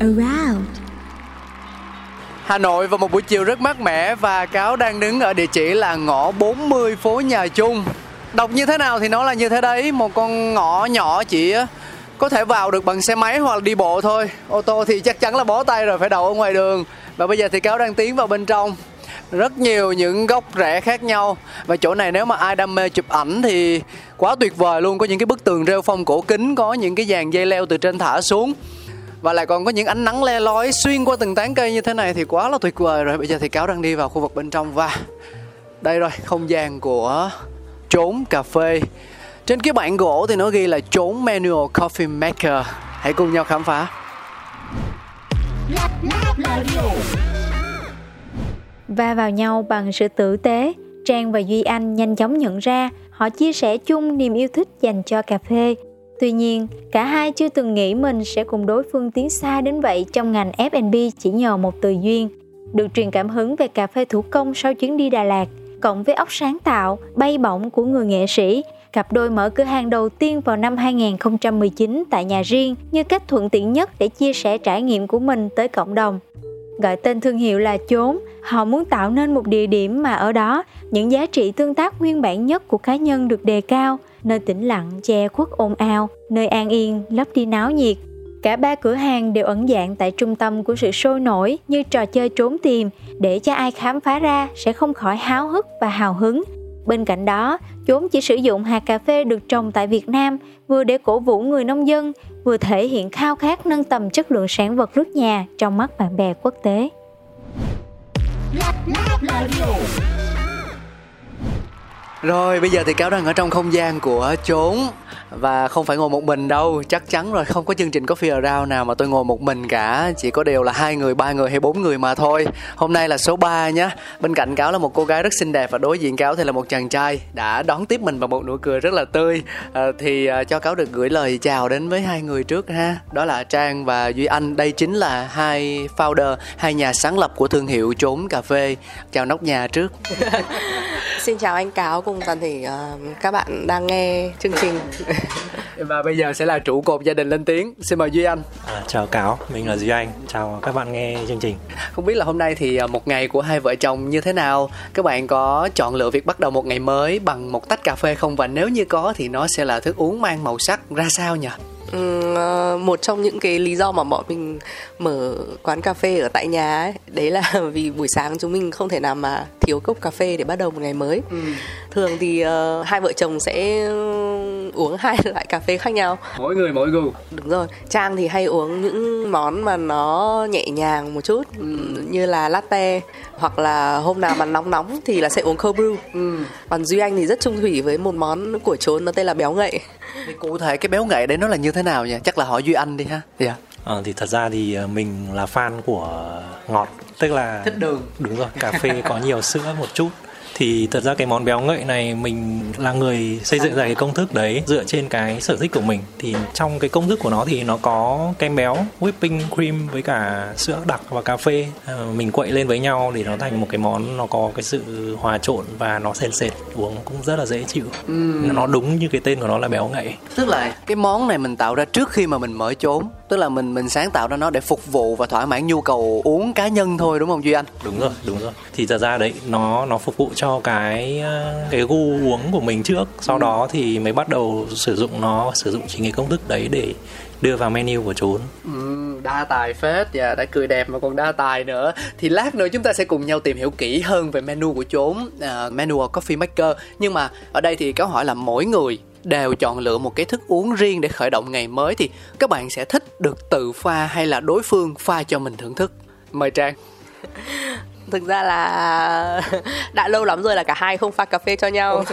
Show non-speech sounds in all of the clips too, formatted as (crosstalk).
around Hà Nội vào một buổi chiều rất mát mẻ và Cáo đang đứng ở địa chỉ là ngõ 40 phố Nhà Chung. Đọc như thế nào thì nó là như thế đấy, một con ngõ nhỏ chỉ ờ, có thể vào được bằng xe máy hoặc là đi bộ thôi. Ô tô thì chắc chắn là bó tay rồi phải đậu ở ngoài đường. Và bây giờ thì Cáo đang tiến vào bên trong. Rất nhiều những góc rẽ khác nhau Và chỗ này nếu mà ai đam mê chụp ảnh thì quá tuyệt vời luôn Có những cái bức tường rêu phong cổ kính Có những cái dàn dây leo từ trên thả xuống và lại còn có những ánh nắng le lói xuyên qua từng tán cây như thế này thì quá là tuyệt vời rồi. Bây giờ thì cáo đang đi vào khu vực bên trong và đây rồi không gian của trốn cà phê. Trên cái bảng gỗ thì nó ghi là trốn manual coffee maker. Hãy cùng nhau khám phá. Va vào nhau bằng sự tử tế trang và duy anh nhanh chóng nhận ra họ chia sẻ chung niềm yêu thích dành cho cà phê tuy nhiên, cả hai chưa từng nghĩ mình sẽ cùng đối phương tiến xa đến vậy trong ngành F&B chỉ nhờ một từ duyên. Được truyền cảm hứng về cà phê thủ công sau chuyến đi Đà Lạt, cộng với óc sáng tạo, bay bổng của người nghệ sĩ, cặp đôi mở cửa hàng đầu tiên vào năm 2019 tại nhà riêng như cách thuận tiện nhất để chia sẻ trải nghiệm của mình tới cộng đồng. Gọi tên thương hiệu là chốn, họ muốn tạo nên một địa điểm mà ở đó, những giá trị tương tác nguyên bản nhất của cá nhân được đề cao nơi tĩnh lặng che khuất ồn ào, nơi an yên, lấp đi náo nhiệt. Cả ba cửa hàng đều ẩn dạng tại trung tâm của sự sôi nổi như trò chơi trốn tìm, để cho ai khám phá ra sẽ không khỏi háo hức và hào hứng. Bên cạnh đó chúng chỉ sử dụng hạt cà phê được trồng tại việt nam, vừa để cổ vũ người nông dân, vừa thể hiện khao khát nâng tầm chất lượng sản vật nước nhà trong mắt bạn bè quốc tế. Rồi bây giờ thì Cáo đang ở trong không gian của chốn. Và không phải ngồi một mình đâu Chắc chắn rồi không có chương trình Coffee Around nào mà tôi ngồi một mình cả. Chỉ có đều là hai người, ba người hay bốn người mà thôi. Hôm nay là số 3 nhá. Bên cạnh Cáo là một cô gái rất xinh đẹp Và đối diện Cáo thì là một chàng trai Đã đón tiếp mình bằng một nụ cười rất là tươi. À, Thì à, cho Cáo được gửi lời chào đến với hai người trước ha. Đó là Trang và Duy Anh. Đây chính là hai founder, hai nhà sáng lập của thương hiệu Trốn Cà Phê. Chào nóc nhà trước. (laughs) Xin chào anh Cáo cùng toàn thể uh, các bạn đang nghe chương trình. (laughs) Và bây giờ sẽ là trụ cột gia đình lên tiếng Xin mời Duy Anh À, chào Cáo, mình là Duy Anh. Chào các bạn nghe chương trình. Không biết là hôm nay thì à, một ngày của hai vợ chồng như thế nào Các bạn có chọn lựa việc bắt đầu một ngày mới bằng một tách cà phê không Và nếu như có thì nó sẽ là thức uống mang màu sắc ra sao nhỉ? Ờ, một trong những cái lý do mà bọn mình mở quán cà phê ở tại nhà ấy, đấy là (laughs) vì buổi sáng chúng mình không thể nào mà thiếu cốc cà phê để bắt đầu một ngày mới. Thường thì ờ, hai vợ chồng sẽ uống hai (laughs) loại cà phê khác nhau. Mỗi người mỗi gu Đúng rồi, Trang thì hay uống những món mà nó nhẹ nhàng một chút như là latte hoặc là hôm nào mà nóng nóng thì là sẽ uống cold brew. Còn Duy Anh thì rất trung thủy với một món của trốn nó tên là béo ngậy. Thì cụ thể cái béo ngậy đấy nó là như thế nào nhỉ? Chắc là hỏi Duy Anh đi ha Dạ Ờ, thì thật ra thì ờ, mình là fan của ngọt, tức là Thích đường đúng rồi, cà phê có nhiều sữa một chút. Thì thật ra cái món béo ngậy này mình là người xây dựng ra cái công thức đấy dựa trên cái sở thích của mình. Thì trong cái công thức của nó thì nó có kem béo, whipping cream với cả sữa đặc và cà phê. Ờ, mình quậy lên với nhau để nó thành một cái món nó có cái sự hòa trộn và nó sền sệt uống cũng rất là dễ chịu. Nó đúng như cái tên của nó là béo ngậy. Tức là cái món này mình tạo ra trước khi mà mình mở chốn Tức là mình mình sáng tạo ra nó để phục vụ và thỏa mãn nhu cầu uống cá nhân thôi đúng không Duy Anh? đúng rồi đúng rồi thì thật ra đấy nó nó phục vụ cho cái ờ, cái gu uống của mình trước. Sau đó thì mới bắt đầu sử dụng nó sử dụng chính cái công thức đấy để đưa vào menu của trốn đa tài phết và đã cười đẹp mà còn đa tài nữa. Thì lát nữa chúng ta sẽ cùng nhau tìm hiểu kỹ hơn về menu của chốn uh, menu coffee maker. Nhưng mà ở đây thì có hỏi là mỗi người đều chọn lựa một cái thức uống riêng để khởi động ngày mới. Thì các bạn sẽ thích được tự pha hay là đối phương pha cho mình thưởng thức? Mời trang (laughs) thực ra là (laughs) đã lâu lắm rồi là cả hai không pha cà phê cho nhau.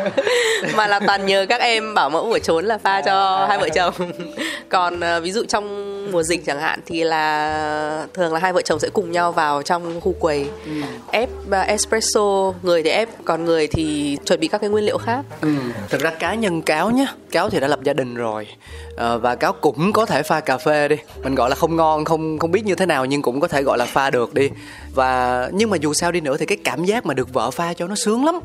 (laughs) Mà là toàn nhờ các em bảo mẫu của trốn là pha cho à. hai vợ chồng. Còn uh, ví dụ trong mùa dịch chẳng hạn thì là thường là hai vợ chồng sẽ cùng nhau vào trong khu quầy. Ừ. ép uh, espresso người thì ép còn người thì chuẩn bị các cái nguyên liệu khác. Ừ. thực ra cá nhân cáo nhá cáo thì đã lập gia đình rồi. À, và cáo cũng có thể pha cà phê đi. Mình gọi là không ngon không không biết như thế nào nhưng cũng có thể gọi là pha được đi. Và nhưng mà dù sao đi nữa thì cái cảm giác mà được vợ pha cho nó sướng lắm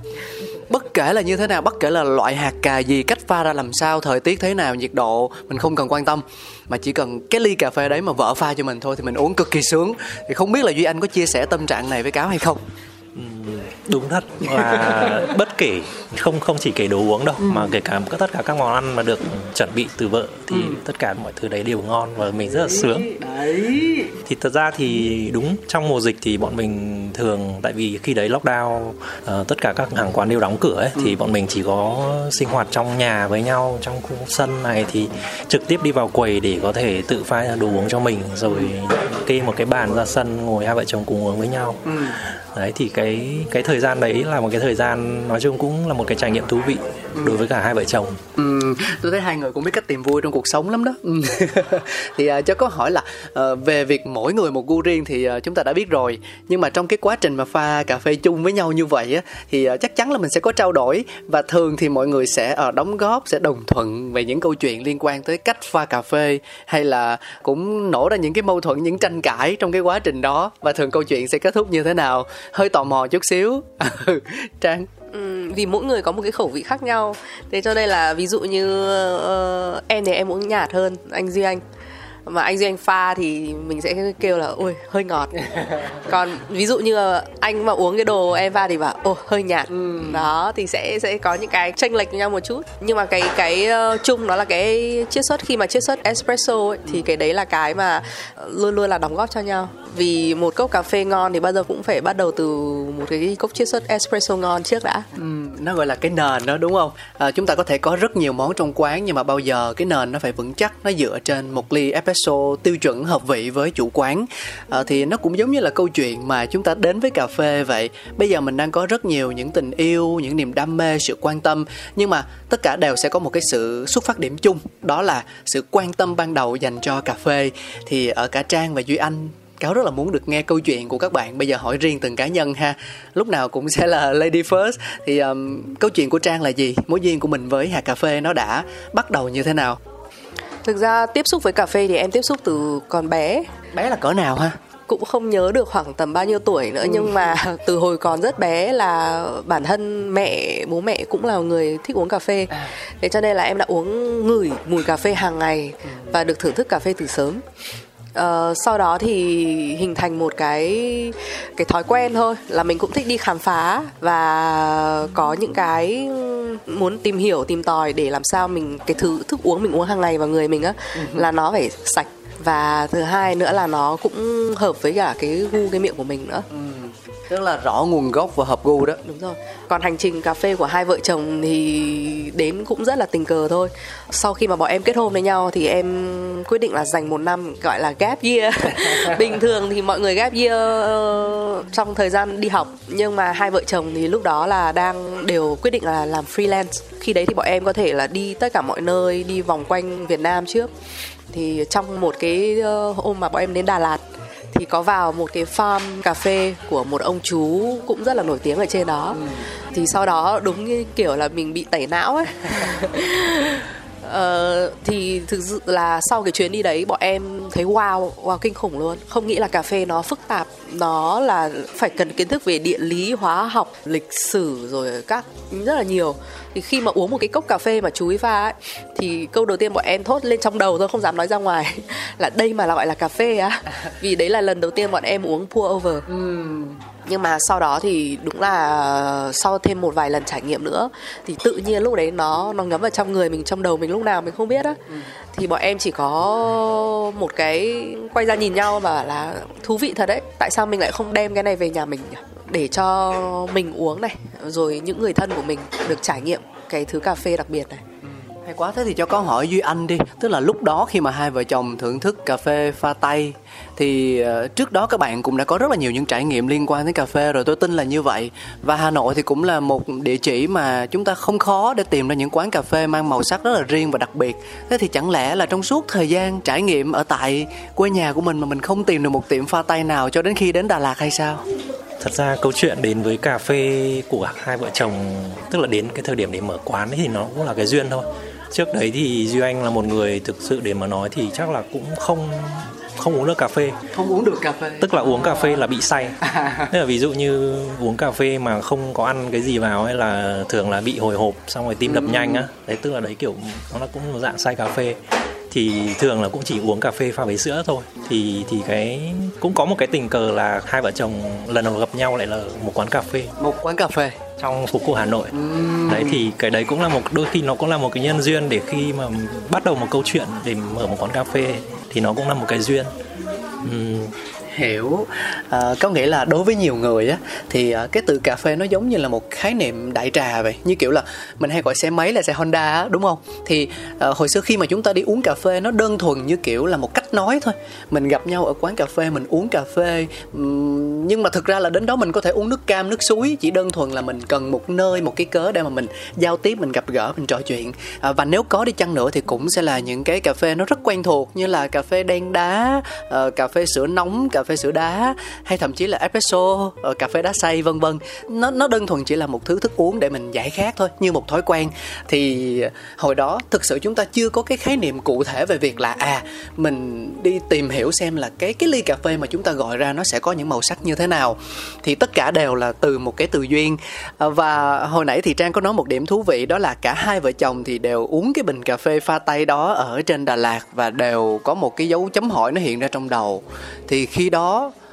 bất kể là như thế nào, bất kể là loại hạt cà gì, cách pha ra làm sao, thời tiết thế nào, nhiệt độ, mình không cần quan tâm. Mà chỉ cần cái ly cà phê đấy mà vợ pha cho mình thôi thì mình uống cực kỳ sướng. Thì không biết là duy anh có chia sẻ tâm trạng này với cáo hay không? Đúng thật là (laughs) bất kể không không chỉ kể đồ uống đâu ừ. mà kể cả tất cả các món ăn mà được chuẩn bị từ vợ thì ừ. tất cả mọi thứ đấy đều ngon và mình rất là sướng đấy thì thật ra thì đúng trong mùa dịch thì bọn mình thường tại vì khi đấy lockdown uh, tất cả các hàng quán đều đóng cửa ấy ừ. thì bọn mình chỉ có sinh hoạt trong nhà với nhau trong khu sân này thì trực tiếp đi vào quầy để có thể tự pha đồ uống cho mình rồi kê một cái bàn ra sân ngồi hai vợ chồng cùng uống với nhau ừ đấy thì cái cái thời gian đấy là một cái thời gian nói chung cũng là một cái trải nghiệm thú vị đối với cả hai vợ chồng. Ừ, tôi thấy hai người cũng biết cách tìm vui trong cuộc sống lắm đó. Ừ. (laughs) thì uh, cho có hỏi là uh, về việc mỗi người một gu riêng thì uh, chúng ta đã biết rồi. Nhưng mà trong cái quá trình mà pha cà phê chung với nhau như vậy á thì uh, chắc chắn là mình sẽ có trao đổi. Và thường thì mọi người sẽ uh, đóng góp sẽ đồng thuận về những câu chuyện liên quan tới cách pha cà phê hay là cũng nổ ra những cái mâu thuẫn những tranh cãi trong cái quá trình đó. Và thường câu chuyện sẽ kết thúc như thế nào hơi tò mò chút xíu. Ừ, Trang. Ừ, vì mỗi người có một cái khẩu vị khác nhau. Thế cho nên là ví dụ như uh, em thì em uống nhạt hơn anh duy anh mà anh duy anh pha thì mình sẽ kêu là ôi hơi ngọt. (laughs) Còn ví dụ như anh mà uống cái đồ em pha thì bảo ồ hơi nhạt. Ừ. đó thì sẽ sẽ có những cái tranh lệch nhau một chút. Nhưng mà cái cái uh, chung đó là cái chiết xuất khi mà chiết xuất espresso ấy, thì cái đấy là cái mà luôn luôn là đóng góp cho nhau. Vì một cốc cà phê ngon thì bao giờ cũng phải bắt đầu từ một cái cốc chiết xuất espresso ngon trước đã. Ừ, nó gọi là cái nền đó đúng không? À, chúng ta có thể có rất nhiều món trong quán nhưng mà bao giờ cái nền nó phải vững chắc nó dựa trên một ly espresso tiêu chuẩn hợp vị với chủ quán. À, thì nó cũng giống như là câu chuyện mà chúng ta đến với cà phê vậy. Bây giờ mình đang có rất nhiều những tình yêu những niềm đam mê sự quan tâm. Nhưng mà tất cả đều sẽ có một cái sự xuất phát điểm chung. Đó là sự quan tâm ban đầu dành cho cà phê. Thì ở cả trang và duy anh cáo rất là muốn được nghe câu chuyện của các bạn. Bây giờ hỏi riêng từng cá nhân ha. Lúc nào cũng sẽ là lady first. Thì um, câu chuyện của trang là gì? Mối duyên của mình với hạt cà phê nó đã bắt đầu như thế nào? Thực ra tiếp xúc với cà phê thì em tiếp xúc từ còn bé bé là cỡ nào ha cũng không nhớ được khoảng tầm bao nhiêu tuổi nữa ừ. nhưng mà (laughs) từ hồi còn rất bé là bản thân mẹ bố mẹ cũng là người thích uống cà phê à. thế cho nên là em đã uống ngửi mùi cà phê hàng ngày ừ. và được thưởng thức cà phê từ sớm uh, sau đó thì hình thành một cái cái thói quen thôi là mình cũng thích đi khám phá và có những cái muốn tìm hiểu tìm tòi để làm sao mình cái thứ thức uống mình uống hàng ngày vào người mình á ừ. là nó phải sạch. Và thứ hai nữa là nó cũng hợp với cả cái gu cái miệng của mình nữa. Ừ tức là rõ nguồn gốc và hợp gu đó. Đúng rồi. Còn hành trình cà phê của hai vợ chồng thì đến cũng rất là tình cờ thôi. Sau khi mà bọn em kết hôn với nhau thì em quyết định là dành một năm gọi là gap year. (laughs) Bình thường thì mọi người gap year uh, trong thời gian đi học. Nhưng mà hai vợ chồng thì lúc đó là đang đều quyết định là làm freelance. Khi đấy thì bọn em có thể là đi tất cả mọi nơi đi vòng quanh Việt Nam trước. Thì trong một cái uh, hôm mà bọn em đến Đà Lạt thì có vào một cái farm cà phê của một ông chú cũng rất là nổi tiếng ở trên đó. Ừ. thì sau đó đúng như kiểu là mình bị tẩy não ấy. (laughs) Ờ, thì thực sự là sau cái chuyến đi đấy bọn em thấy wow wow kinh khủng luôn. Không nghĩ là cà phê nó phức tạp nó là phải cần kiến thức về địa lý hóa học lịch sử rồi các rất là nhiều thì khi mà uống một cái cốc cà phê mà chú ý pha ấy, thì câu đầu tiên bọn em thốt lên trong đầu thôi không dám nói ra ngoài. (laughs) Là đây mà là gọi là cà phê á. (laughs) Vì đấy là lần đầu tiên bọn em uống pour over. Nhưng mà sau đó thì đúng là sau thêm một vài lần trải nghiệm nữa thì tự nhiên lúc đấy nó nó ngấm vào trong người mình trong đầu mình lúc nào mình không biết á. Thì bọn em chỉ có một cái quay ra nhìn nhau và là thú vị thật đấy tại sao mình lại không đem cái này về nhà mình nhỉ? Để cho mình uống này, rồi những người thân của mình được trải nghiệm cái thứ cà phê đặc biệt này. Ừ, hay quá. Thế thì cho con hỏi Duy Anh đi. Tức là lúc đó khi mà hai vợ chồng thưởng thức cà phê pha tay, Thì ờ, trước đó các bạn cũng đã có rất là nhiều những trải nghiệm liên quan đến cà phê rồi. Tôi tin là như vậy. Và Hà Nội thì cũng là một địa chỉ mà chúng ta không khó để tìm ra những quán cà phê mang màu sắc rất là riêng và đặc biệt. Thế thì chẳng lẽ là trong suốt thời gian trải nghiệm ở tại quê nhà của mình mà mình không tìm được một tiệm pha tay nào cho đến khi đến Đà Lạt hay sao? Thật ra câu chuyện đến với cà phê của hai vợ chồng tức là đến cái thời điểm để mở quán ấy thì nó cũng là cái duyên thôi. Trước đấy thì duy anh là một người thực sự để mà nói thì chắc là cũng không không uống được cà phê. Không uống được cà phê. Tức là uống cà phê là bị say. (laughs) Tức là ví dụ như uống cà phê mà không có ăn cái gì vào hay là thường là bị hồi hộp xong rồi tim đập nhanh á. Đấy tức là đấy kiểu nó là cũng một dạng say cà phê thì thường là cũng chỉ uống cà phê pha với sữa thôi. Thì thì cái cũng có một cái tình cờ là hai vợ chồng lần đầu gặp nhau lại là một quán cà phê. Một quán cà phê? Trong phố cổ Hà Nội. Đấy thì cái đấy cũng là một đôi khi nó cũng là một cái nhân duyên để khi mà bắt đầu một câu chuyện để mở một quán cà phê thì nó cũng là một cái duyên. Ừm, hiểu. À, có nghĩa là đối với nhiều người á thì à, cái từ cà phê nó giống như là một khái niệm đại trà vậy. Như kiểu là mình hay gọi xe máy là xe Honda á đúng không? Thì à, hồi xưa khi mà chúng ta đi uống cà phê nó đơn thuần như kiểu là một cách nói thôi. Mình gặp nhau ở quán cà phê mình uống cà phê nhưng mà thực ra là đến đó mình có thể uống nước cam nước suối chỉ đơn thuần là mình cần một nơi một cái cớ để mà mình giao tiếp mình gặp gỡ mình trò chuyện. À, và nếu có đi chăng nữa thì cũng sẽ là những cái cà phê nó rất quen thuộc như là cà phê đen đá uh, cà phê sữa nóng cà phê sữa đá, hay thậm chí là espresso ờ, cà phê đá xay, vân vân. Nó nó đơn thuần chỉ là một thứ thức uống để mình giải khát thôi, như một thói quen. Thì hồi đó, thực sự chúng ta chưa có cái khái niệm cụ thể về việc là à mình đi tìm hiểu xem là cái cái ly cà phê mà chúng ta gọi ra nó sẽ có những màu sắc như thế nào. Thì tất cả đều là từ một cái từ duyên. Ờ, và hồi nãy thì trang có nói một điểm thú vị, đó là cả hai vợ chồng thì đều uống cái bình cà phê pha tay đó ở trên Đà Lạt và đều có một cái dấu chấm hỏi nó hiện ra trong đầu. Thì khi đó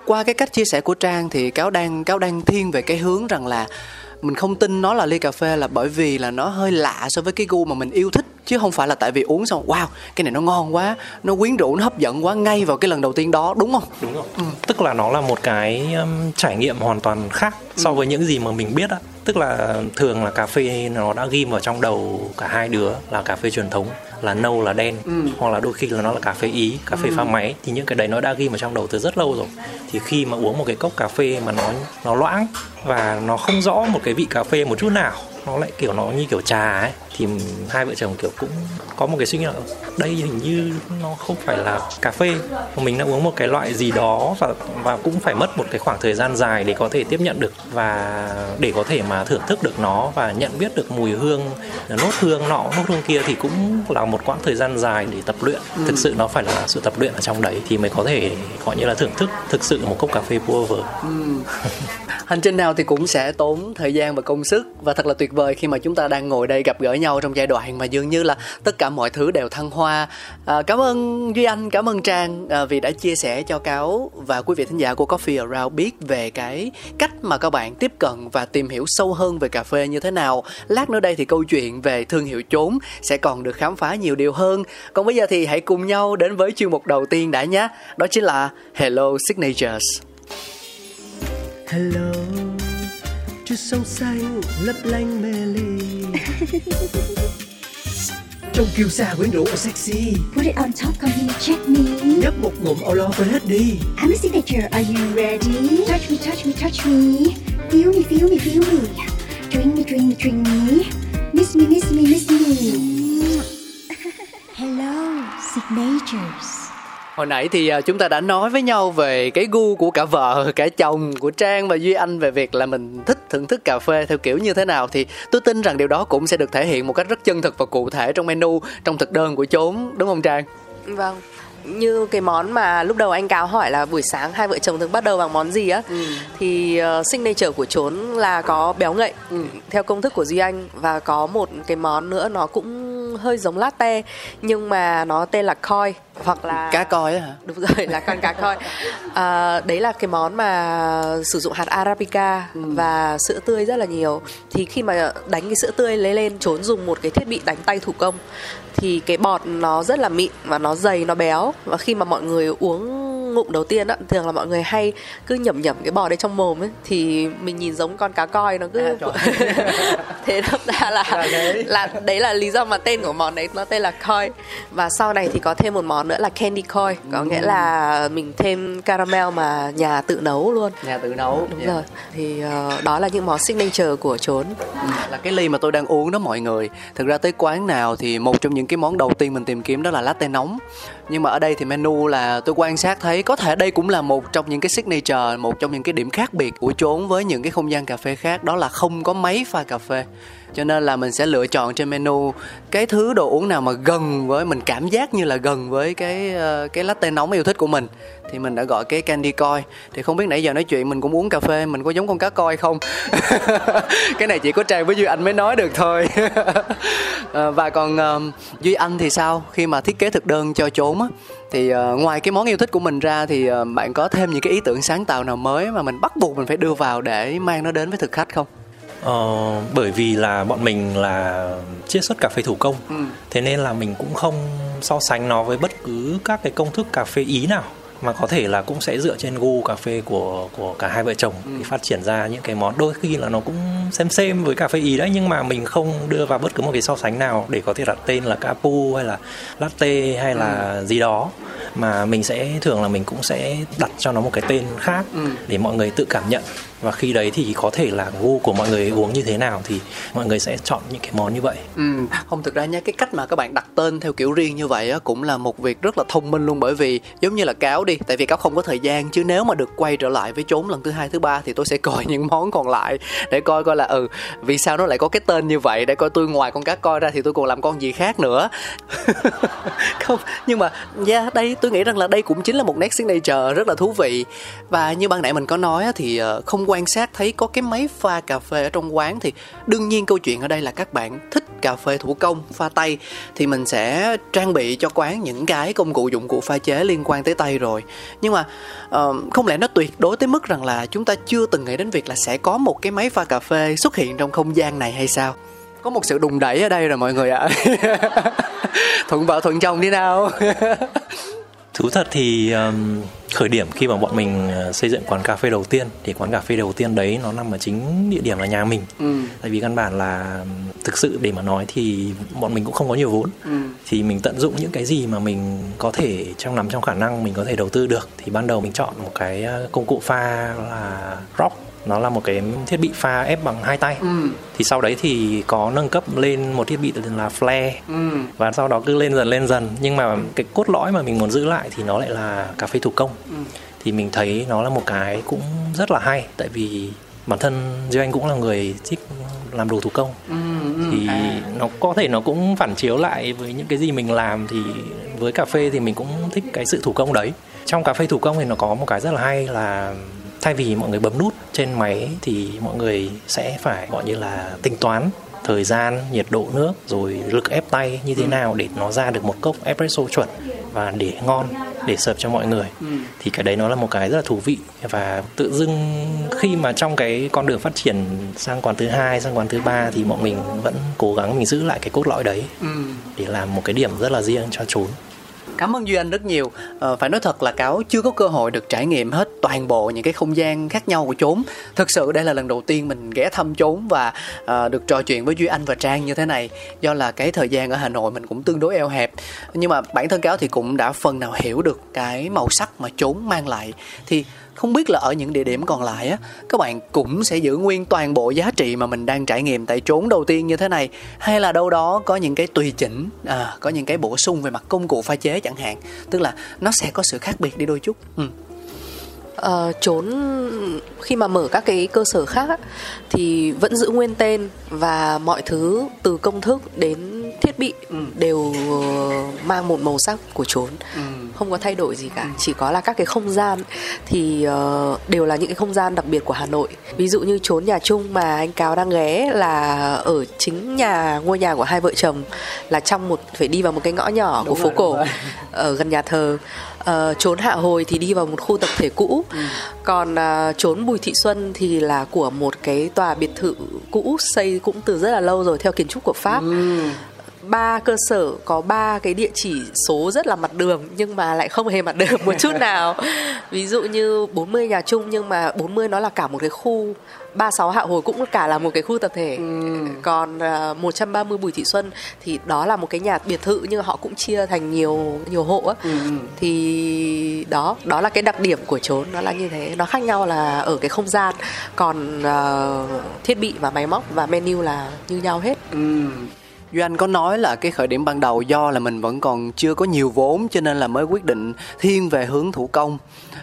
qua cái cách chia sẻ của trang thì cáo đang cáo đang thiên về cái hướng rằng là mình không tin nó là ly cà phê là bởi vì là nó hơi lạ so với cái gu mà mình yêu thích chứ không phải là tại vì uống xong wow cái này nó ngon quá nó quyến rũ nó hấp dẫn quá ngay vào cái lần đầu tiên đó đúng không? Đúng rồi. Tức là nó là một cái um, trải nghiệm hoàn toàn khác so với những gì mà mình biết á. Tức là thường là cà phê nó đã ghim vào trong đầu cả hai đứa là cà phê truyền thống là nâu là đen hoặc là đôi khi là nó là cà phê ý cà phê pha máy thì những cái đấy nó đã ghim vào trong đầu từ rất lâu rồi. Thì khi mà uống một cái cốc cà phê mà nó nó loãng và nó không rõ một cái vị cà phê một chút nào nó lại kiểu nó như kiểu trà ấy thì hai vợ chồng kiểu cũng có một cái suy nghĩ là đây hình như nó không phải là cà phê. Mình đã uống một cái loại gì đó và và cũng phải mất một cái khoảng thời gian dài để có thể tiếp nhận được và để có thể mà thưởng thức được nó và nhận biết được mùi hương nốt hương nọ nốt hương kia thì cũng là một quãng thời gian dài để tập luyện. Thực sự nó phải là sự tập luyện ở trong đấy thì mới có thể gọi như là thưởng thức thực sự một cốc cà phê pour over (laughs) hành trình nào thì cũng sẽ tốn thời gian và công sức. Và thật là tuyệt vời khi mà chúng ta đang ngồi đây gặp gỡ nhau trong giai đoạn mà dường như là tất cả mọi thứ đều thăng hoa. À, cảm ơn duy anh cảm ơn trang à, vì đã chia sẻ cho cáo và quý vị thính giả của coffee around biết về cái cách mà các bạn tiếp cận và tìm hiểu sâu hơn về cà phê như thế nào. Lát nữa đây thì câu chuyện về thương hiệu chốn sẽ còn được khám phá nhiều điều hơn. Còn bây giờ thì hãy cùng nhau đến với chuyên mục đầu tiên đã nhé. Đó chính là hello signatures. Hello Chút sông xanh lấp lánh mê ly Trong kiêu sa quyến rũ và sexy Put it on top, come here, check me. Nhấp một ngụm lo quên hết đi I'm a signature, are you ready? Touch me, touch me, touch me. Feel me, feel me, feel me. Drink me, drink me, drink me. Miss me, miss me, miss me. Hello, signatures. Hồi nãy thì à, chúng ta đã nói với nhau về cái gu của cả vợ, cả chồng, của Trang và Duy Anh về việc là mình thích thưởng thức cà phê theo kiểu như thế nào thì tôi tin rằng điều đó cũng sẽ được thể hiện một cách rất chân thực và cụ thể trong menu, trong thực đơn của chốn, đúng không Trang? vâng như cái món mà lúc đầu anh cáo hỏi là buổi sáng hai vợ chồng thường bắt đầu bằng món gì á ừ. thì uh, signature của trốn là có béo ngậy ừ. theo công thức của duy anh và có một cái món nữa nó cũng hơi giống latte nhưng mà nó tên là koi hoặc là cá coi hả? Đúng rồi là con cá coi à, đấy là cái món mà sử dụng hạt arabica ừ. và sữa tươi rất là nhiều. Thì khi mà đánh cái sữa tươi lấy lên trốn dùng một cái thiết bị đánh tay thủ công thì cái bọt nó rất là mịn và nó dày nó béo. Và khi mà mọi người uống ngụm đầu tiên á thường là mọi người hay cứ nhẩm nhẩm cái bò đấy trong mồm ấy thì mình nhìn giống con cá coi nó cứ à, (laughs) thế đâm ra là là đấy. là lý do mà tên của món đấy nó tên là coi và sau này thì có thêm một món nữa là candy coi có ừ. nghĩa là mình thêm caramel mà nhà tự nấu luôn. Nhà tự nấu đúng yeah. rồi. Thì uh, đó là những món signature của trốn ừ, là cái ly mà tôi đang uống đó mọi người. Thực ra tới quán nào thì một trong những cái món đầu tiên mình tìm kiếm đó là latte nóng. Nhưng mà ở đây thì menu là tôi quan sát thấy có thể đây cũng là một trong những cái signature, một trong những cái điểm khác biệt của chốn với những cái không gian cà phê khác, đó là không có máy pha cà phê. Cho nên là mình sẽ lựa chọn trên menu cái thứ đồ uống nào mà gần với, mình cảm giác như là gần với cái ờ, cái latte nóng yêu thích của mình, thì mình đã gọi cái candy coi thì không biết nãy giờ nói chuyện mình cũng uống cà phê, mình có giống con cá coi không? (laughs) Cái này chỉ có trang với duy anh mới nói được thôi. (laughs) Ờ, và còn duy anh thì sao? Khi mà thiết kế thực đơn cho chốn á thì uh, ngoài cái món yêu thích của mình ra thì uh, bạn có thêm những cái ý tưởng sáng tạo nào mới mà mình bắt buộc mình phải đưa vào để mang nó đến với thực khách không? Ờ, bởi vì là bọn mình là chiết xuất cà phê thủ công. Ừ. thế nên là mình cũng không so sánh nó với bất cứ các cái công thức cà phê ý nào mà có thể là cũng sẽ dựa trên gu cà phê của của cả hai vợ chồng ừ. để phát triển ra những cái món đôi khi là nó cũng xem xem với cà phê ý đấy nhưng mà mình không đưa vào bất cứ một cái so sánh nào để có thể đặt tên là capu hay là latte hay là ừ. gì đó mà mình sẽ thường là mình cũng sẽ đặt cho nó một cái tên khác ừ. để mọi người tự cảm nhận và khi đấy thì có thể là gu của mọi người uống như thế nào thì mọi người sẽ chọn những cái món như vậy. Ừ không thực ra nha cái cách mà các bạn đặt tên theo kiểu riêng như vậy á cũng là một việc rất là thông minh luôn. Bởi vì giống như là cáo đi tại vì cáo không có thời gian chứ nếu mà được quay trở lại với trốn lần thứ hai thứ ba thì tôi sẽ coi (laughs) những món còn lại để coi coi là ừ vì sao nó lại có cái tên như vậy? Để coi tôi ngoài con cá coi ra thì tôi còn làm con gì khác nữa. (laughs) Không nhưng mà yeah, đây tôi nghĩ rằng là đây cũng chính là một nét signature rất là thú vị. Và như ban nãy mình có nói thì ờ, không qua quan sát thấy có cái máy pha cà phê ở trong quán thì đương nhiên câu chuyện ở đây là các bạn thích cà phê thủ công pha tay thì mình sẽ trang bị cho quán những cái công cụ dụng cụ pha chế liên quan tới tay rồi. Nhưng mà uh, không lẽ nó tuyệt đối tới mức rằng là chúng ta chưa từng nghĩ đến việc là sẽ có một cái máy pha cà phê xuất hiện trong không gian này hay sao? Có một sự đùng đẩy ở đây rồi mọi người ạ. À. (laughs) thuận vợ thuận chồng đi nào. (laughs) thú thật thì um, khởi điểm khi mà bọn mình ờ, xây dựng quán cà phê đầu tiên thì quán cà phê đầu tiên đấy nó nằm ở chính địa điểm là nhà mình ừ. tại vì căn bản là thực sự để mà nói thì bọn mình cũng không có nhiều vốn ừ. thì mình tận dụng những cái gì mà mình có thể trong nằm trong khả năng mình có thể đầu tư được thì ban đầu mình chọn một cái ờ, công cụ pha là rock nó là một cái thiết bị pha ép bằng hai tay. Ừ. thì sau đấy thì có nâng cấp lên một thiết bị là flare. Ừ. và sau đó cứ lên dần lên dần. Nhưng mà cái cốt lõi mà mình muốn giữ lại thì nó lại là cà phê thủ công. Ừ. thì mình thấy nó là một cái cũng rất là hay. Tại vì bản thân Duy Anh cũng là người thích làm đồ thủ công. Ừ, ừ, thì à. nó có thể nó cũng phản chiếu lại với những cái gì mình làm. Thì với cà phê thì mình cũng thích cái sự thủ công đấy. Trong cà phê thủ công thì nó có một cái rất là hay là thay vì mọi người bấm nút trên máy thì mọi người sẽ phải gọi như là tính toán thời gian, nhiệt độ nước rồi lực ép tay như thế ừ. nào để nó ra được một cốc espresso chuẩn và để ngon để serve cho mọi người ừ. thì cái đấy nó là một cái rất là thú vị và tự dưng khi mà trong cái con đường phát triển sang quán thứ hai sang quán thứ ba thì bọn mình vẫn cố gắng mình giữ lại cái cốt lõi đấy ừ. để làm một cái điểm rất là riêng cho chốn cảm ơn duy anh rất nhiều. À, phải nói thật là cáo chưa có cơ hội được trải nghiệm hết toàn bộ những cái không gian khác nhau của chốn. Thực sự đây là lần đầu tiên mình ghé thăm chốn và à, được trò chuyện với duy anh và trang như thế này. Do là cái thời gian ở hà nội mình cũng tương đối eo hẹp. Nhưng mà bản thân cáo thì cũng đã phần nào hiểu được cái màu sắc mà chốn mang lại. Thì không biết là ở những địa điểm còn lại á các bạn cũng sẽ giữ nguyên toàn bộ giá trị mà mình đang trải nghiệm tại trốn đầu tiên như thế này. Hay là đâu đó có những cái tùy chỉnh à, có những cái bổ sung về mặt công cụ pha chế chẳng hạn. Tức là nó sẽ có sự khác biệt đi đôi chút. Ừ. Ờ, uh, trốn khi mà mở các cái cơ sở khác á, thì vẫn giữ nguyên tên và mọi thứ từ công thức đến thiết bị Ừ. đều ờ, mang một màu sắc của trốn Ừ. không có thay đổi gì cả chỉ có là các cái không gian thì ờ, đều là những cái không gian đặc biệt của Hà Nội ví dụ như trốn nhà chung mà anh Cáo đang ghé là ở chính nhà ngôi nhà của hai vợ chồng là trong một phải đi vào một cái ngõ nhỏ Đúng của phố rồi, cổ đúng rồi. (laughs) ở gần nhà thờ Ờ, trốn hạ hồi thì đi vào một khu tập thể cũ Ừ. còn à, trốn bùi thị xuân thì là của một cái tòa biệt thự cũ xây cũng từ rất là lâu rồi theo kiến trúc của pháp Ừ. ba cơ sở có ba cái địa chỉ số rất là mặt đường nhưng mà lại không hề mặt đường một chút nào. (laughs) Ví dụ như 40 nhà chung nhưng mà 40 nó là cả một cái khu 36 hạ hồi cũng cả là một cái khu tập thể. Còn à, 130 Bùi Thị Xuân thì đó là một cái nhà biệt thự nhưng họ cũng chia thành nhiều nhiều hộ á. Thì đó đó là cái đặc điểm của trốn nó là như thế. Nó khác nhau là ở cái không gian. Còn à, thiết bị và máy móc và menu là như nhau hết. Ừ. Duy Anh có nói là cái khởi điểm ban đầu do là mình vẫn còn chưa có nhiều vốn cho nên là mới quyết định thiên về hướng thủ công.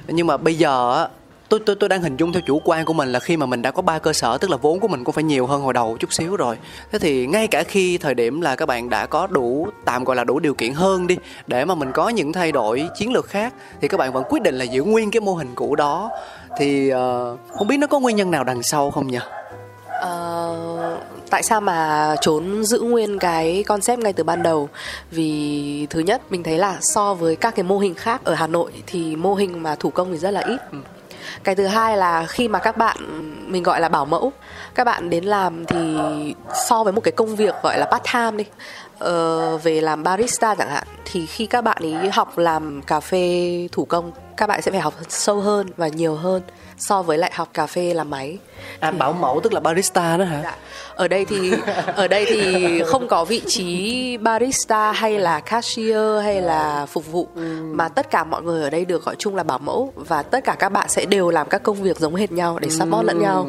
Nhưng mà bây giờ tôi tôi tôi đang hình dung theo chủ quan của mình là khi mà mình đã có ba cơ sở tức là vốn của mình cũng phải nhiều hơn hồi đầu chút xíu rồi. Thế thì ngay cả khi thời điểm là các bạn đã có đủ tạm gọi là đủ điều kiện hơn đi để mà mình có những thay đổi chiến lược khác thì các bạn vẫn quyết định là giữ nguyên cái mô hình cũ đó thì uh, không biết nó có nguyên nhân nào đằng sau không nhỉ? uh, tại sao mà trốn giữ nguyên cái concept ngay từ ban đầu? Vì thứ nhất mình thấy là so với các cái mô hình khác ở Hà Nội thì mô hình mà thủ công thì rất là ít. Cái thứ hai là khi mà các bạn mình gọi là bảo mẫu các bạn đến làm thì so với một cái công việc gọi là part time đi ờ, về làm barista chẳng hạn thì khi các bạn ấy học làm cà phê thủ công các bạn sẽ phải học sâu hơn và nhiều hơn so với lại học cà phê làm máy À bảo mẫu tức là barista đó hả? Dạ. Ở đây thì ở đây thì không có vị trí barista hay là cashier hay là phục vụ mà tất cả mọi người ở đây được gọi chung là bảo mẫu và tất cả các bạn sẽ đều làm các công việc giống hệt nhau để support lẫn nhau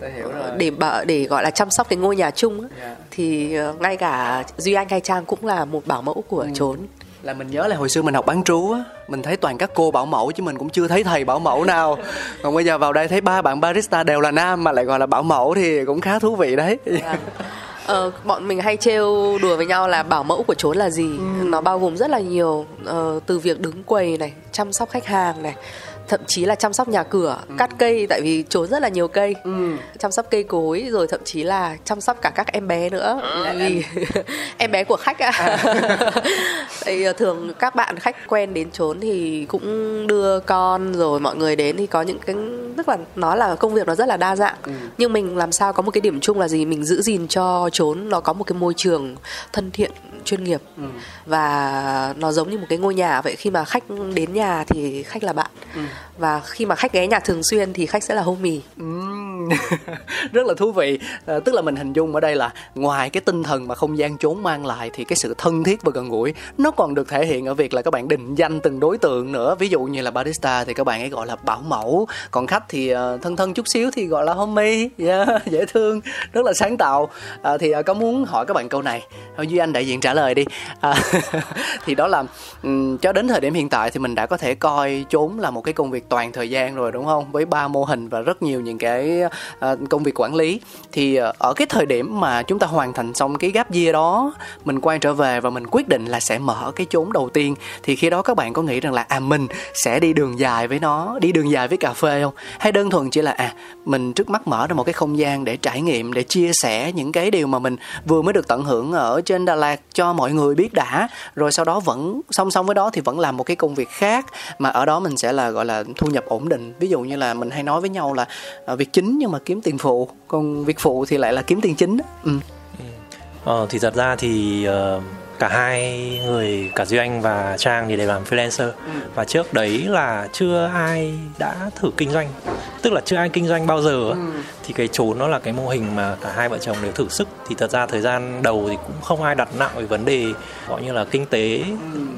Rồi, hiểu rồi. để để gọi là chăm sóc cái ngôi nhà chung á. Dạ. thì ờ, ngay cả Duy Anh hay Trang cũng là một bảo mẫu của trốn là mình nhớ là hồi xưa mình học bán trú á mình thấy toàn các cô bảo mẫu chứ mình cũng chưa thấy thầy bảo mẫu nào. Còn bây giờ vào đây thấy ba bạn barista đều là nam mà lại gọi là bảo mẫu thì cũng khá thú vị đấy. Dạ. Ờ, bọn mình hay trêu đùa với nhau là bảo mẫu của trốn là gì? Nó bao gồm rất là nhiều ờ, từ việc đứng quầy này chăm sóc khách hàng này thậm chí là chăm sóc nhà cửa cắt cây tại vì trốn rất là nhiều cây. Chăm sóc cây cối rồi thậm chí là chăm sóc cả các em bé nữa. Tại vì (laughs) em bé của khách à, (laughs) Tại, ờ, thường các bạn khách quen đến trốn thì cũng đưa con rồi mọi người đến thì có những cái tức là nó là công việc nó rất là đa dạng. Nhưng mình làm sao có một cái điểm chung là gì? Mình giữ gìn cho trốn nó có một cái môi trường thân thiện chuyên nghiệp. Và nó giống như một cái ngôi nhà. Vậy khi mà khách đến nhà thì khách là bạn và khi mà khách ghé nhà thường xuyên thì khách sẽ là homie. (laughs) Rất là thú vị. À, tức là mình hình dung ở đây là ngoài cái tinh thần mà không gian trốn mang lại thì cái sự thân thiết và gần gũi nó còn được thể hiện ở việc là các bạn định danh từng đối tượng nữa. Ví dụ như là barista thì các bạn ấy gọi là bảo mẫu. Còn khách thì uh, thân thân chút xíu thì gọi là homie. Yeah, (laughs) dễ thương. Rất là sáng tạo. À, thì uh, có muốn hỏi các bạn câu này? Thôi duy anh đại diện trả lời đi. À, (laughs) thì đó là um, cho đến thời điểm hiện tại thì mình đã có thể coi trốn là một cái công việc toàn thời gian rồi, đúng không? Với ba mô hình và rất nhiều những cái ờ, công việc quản lý. Thì ờ, ở cái thời điểm mà chúng ta hoàn thành xong cái gap year đó, mình quay trở về và mình quyết định là sẽ mở cái chốn đầu tiên, thì khi đó các bạn có nghĩ rằng là à mình sẽ đi đường dài với nó, đi đường dài với cà phê không? Hay đơn thuần chỉ là à mình trước mắt mở ra một cái không gian để trải nghiệm, để chia sẻ những cái điều mà mình vừa mới được tận hưởng ở trên Đà Lạt cho mọi người biết đã, rồi sau đó vẫn, song song với đó thì vẫn làm một cái công việc khác, mà ở đó mình sẽ là, gọi là thu nhập ổn định. Ví dụ như là mình hay nói với nhau là à, việc chính nhưng mà kiếm tiền phụ còn việc phụ thì lại là kiếm tiền chính ừ. Ờ, thì thật ra thì ờ, cả hai người cả Duy Anh và Trang thì đều làm freelancer. Và trước đấy là chưa ai đã thử kinh doanh. Tức là chưa ai kinh doanh bao giờ á. thì cái trốn nó là cái mô hình mà cả hai vợ chồng đều thử sức. Thì thật ra thời gian đầu thì cũng không ai đặt nặng về vấn đề gọi như là kinh tế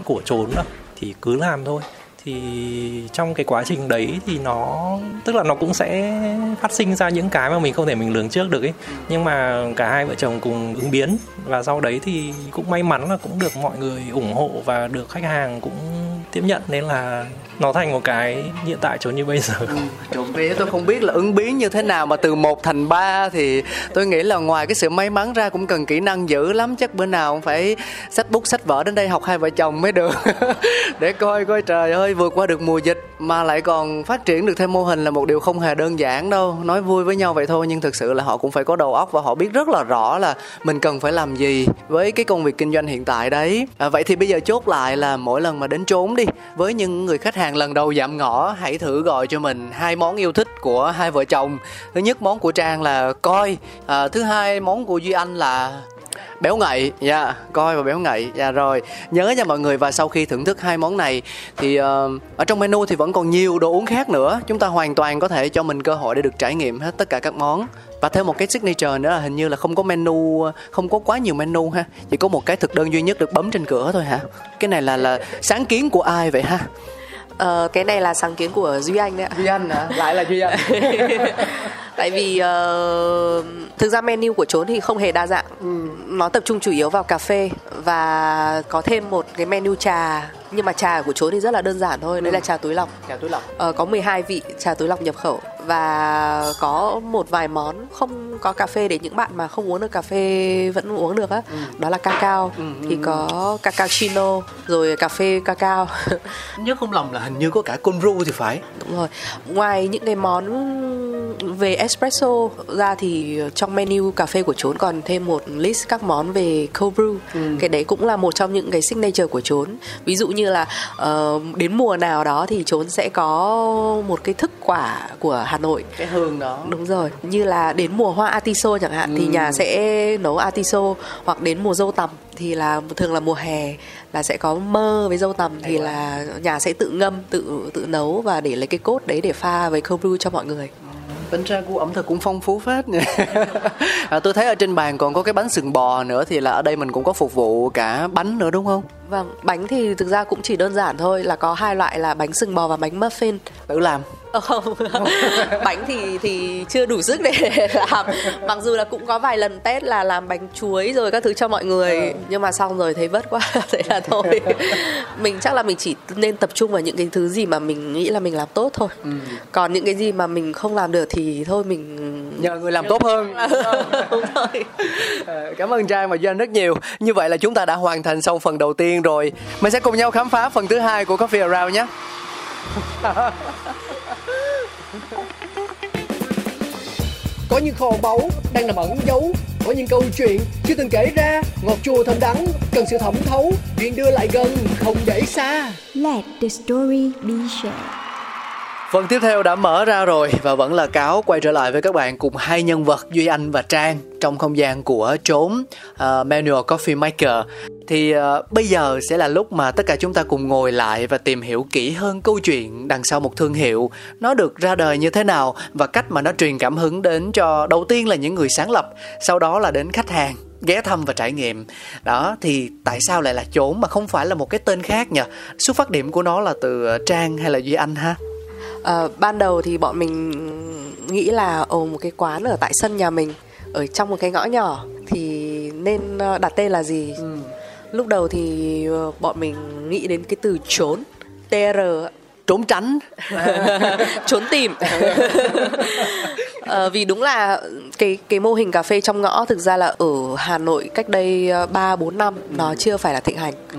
của trốn đâu. Thì cứ làm thôi thì trong cái quá trình đấy thì nó, tức là nó cũng sẽ phát sinh ra những cái mà mình không thể mình lường trước được ấy. Nhưng mà cả hai vợ chồng cùng ứng biến và sau đấy thì cũng may mắn là cũng được mọi người ủng hộ và được khách hàng cũng tiếp nhận nên là nó thành một cái hiện tại chỗ như bây giờ. Ừ, trộm vía tôi không biết là ứng biến như thế nào mà từ một thành ba thì tôi nghĩ là ngoài cái sự may mắn ra cũng cần kỹ năng dữ lắm chắc bữa nào cũng phải sách bút sách vở đến đây học hai vợ chồng mới được. (laughs) Để coi coi trời ơi vượt qua được mùa dịch mà lại còn phát triển được thêm mô hình là một điều không hề đơn giản đâu. Nói vui với nhau vậy thôi nhưng thực sự là họ cũng phải có đầu óc và họ biết rất là rõ là mình cần phải làm gì với cái công việc kinh doanh hiện tại đấy. À, vậy thì bây giờ chốt lại là mỗi lần mà đến trốn đi. Với những người khách hàng lần đầu giảm ngõ hãy thử gọi cho mình hai món yêu thích của hai vợ chồng. Thứ nhất món của trang là coi à, thứ hai món của duy anh là béo ngậy dạ yeah, coi và béo ngậy. Dạ yeah, rồi nhớ nha mọi người và sau khi thưởng thức hai món này thì uh, ở trong menu thì vẫn còn nhiều đồ uống khác nữa. Chúng ta hoàn toàn có thể cho mình cơ hội để được trải nghiệm hết tất cả các món. Và thêm một cái signature nữa là hình như là không có menu không có quá nhiều menu ha. Chỉ có một cái thực đơn duy nhất được bấm trên cửa thôi hả? Cái này là là sáng kiến của ai vậy ha? Ờ, cái này là sáng kiến của Duy Anh đấy ạ. Duy Anh hả? Lại là Duy Anh. (laughs) Tại vì uh, thực ra menu của trốn thì không hề đa dạng. Ừ. Nó tập trung chủ yếu vào cà phê và có thêm một cái menu trà nhưng mà trà của trốn thì rất là đơn giản thôi, ừ. đấy là trà túi lọc. Trà túi lọc. Ờ, có 12 vị trà túi lọc nhập khẩu và có một vài món không có cà phê để những bạn mà không uống được cà phê vẫn uống được á ừ. đó là cacao ừ, ừ thì ừ. có cappuccino rồi cà phê cacao (laughs) nhớ không lầm là hình như có cả cold brew thì phải đúng rồi ngoài những cái món về espresso ra thì trong menu cà phê của trốn còn thêm một list các món về cold brew. Ừ. cái đấy cũng là một trong những cái signature của trốn ví dụ như là uh, đến mùa nào đó thì trốn sẽ có một cái thức quả của Hà Nội. Cái hương đó. Đúng rồi như là đến mùa hoa atiso chẳng hạn ừ. thì nhà sẽ nấu atiso hoặc đến mùa dâu tằm thì là thường là mùa hè là sẽ có mơ với dâu tằm thì là nhà sẽ tự ngâm tự tự nấu và để lấy cái cốt đấy để pha với cold brew cho mọi người tính ra gu ẩm thực cũng phong phú phết nha. (laughs) À, tôi thấy ở trên bàn còn có cái bánh sừng bò nữa thì là ở đây mình cũng có phục vụ cả bánh nữa đúng không? Vâng bánh thì thực ra cũng chỉ đơn giản thôi là có hai loại là bánh sừng bò và bánh muffin. Tự làm không. (laughs) Bánh thì thì chưa đủ sức để (laughs) làm. Mặc dù là cũng có vài lần test là làm bánh chuối rồi các thứ cho mọi người. Ừ. nhưng mà xong rồi thấy vất quá (laughs) thế là thôi. Mình chắc là mình chỉ nên tập trung vào những cái thứ gì mà mình nghĩ là mình làm tốt thôi. Ừ. còn những cái gì mà mình không làm được thì thôi mình nhờ người làm tốt hơn. Đúng rồi. Ờ, cảm ơn trang và doanh rất nhiều. Như vậy là chúng ta đã hoàn thành xong phần đầu tiên rồi. Mình sẽ cùng nhau khám phá phần thứ hai của coffee around nhé có những kho báu đang nằm ẩn giấu, có những câu chuyện chưa từng kể ra. Ngọt chua thơm đắng, cần sự thẩm thấu, chuyện đưa lại gần, không để xa. Let the story be shared. Phần tiếp theo đã mở ra rồi và vẫn là cáo quay trở lại với các bạn cùng hai nhân vật Duy Anh và Trang trong không gian của trốn uh, à, Manual Coffee Maker. Thì uh, bây giờ sẽ là lúc mà tất cả chúng ta cùng ngồi lại và tìm hiểu kỹ hơn câu chuyện đằng sau một thương hiệu. Nó được ra đời như thế nào và cách mà nó truyền cảm hứng đến cho đầu tiên là những người sáng lập sau đó là đến khách hàng ghé thăm và trải nghiệm. Đó thì tại sao lại là trốn mà không phải là một cái tên khác nhỉ? Xuất phát điểm của nó là từ à, trang hay là duy anh ha? À, ban đầu thì bọn mình nghĩ là ồ một cái quán ở tại sân nhà mình ở trong một cái ngõ nhỏ thì nên đặt tên là gì? Ừ. Lúc đầu thì ờ, bọn mình nghĩ đến cái từ trốn tr trốn tránh. (laughs) Trốn tìm. À, (laughs) vì đúng là cái cái mô hình cà phê trong ngõ thực ra là ở Hà Nội cách đây ờ, ba bốn năm nó chưa phải là thịnh hành. Ừ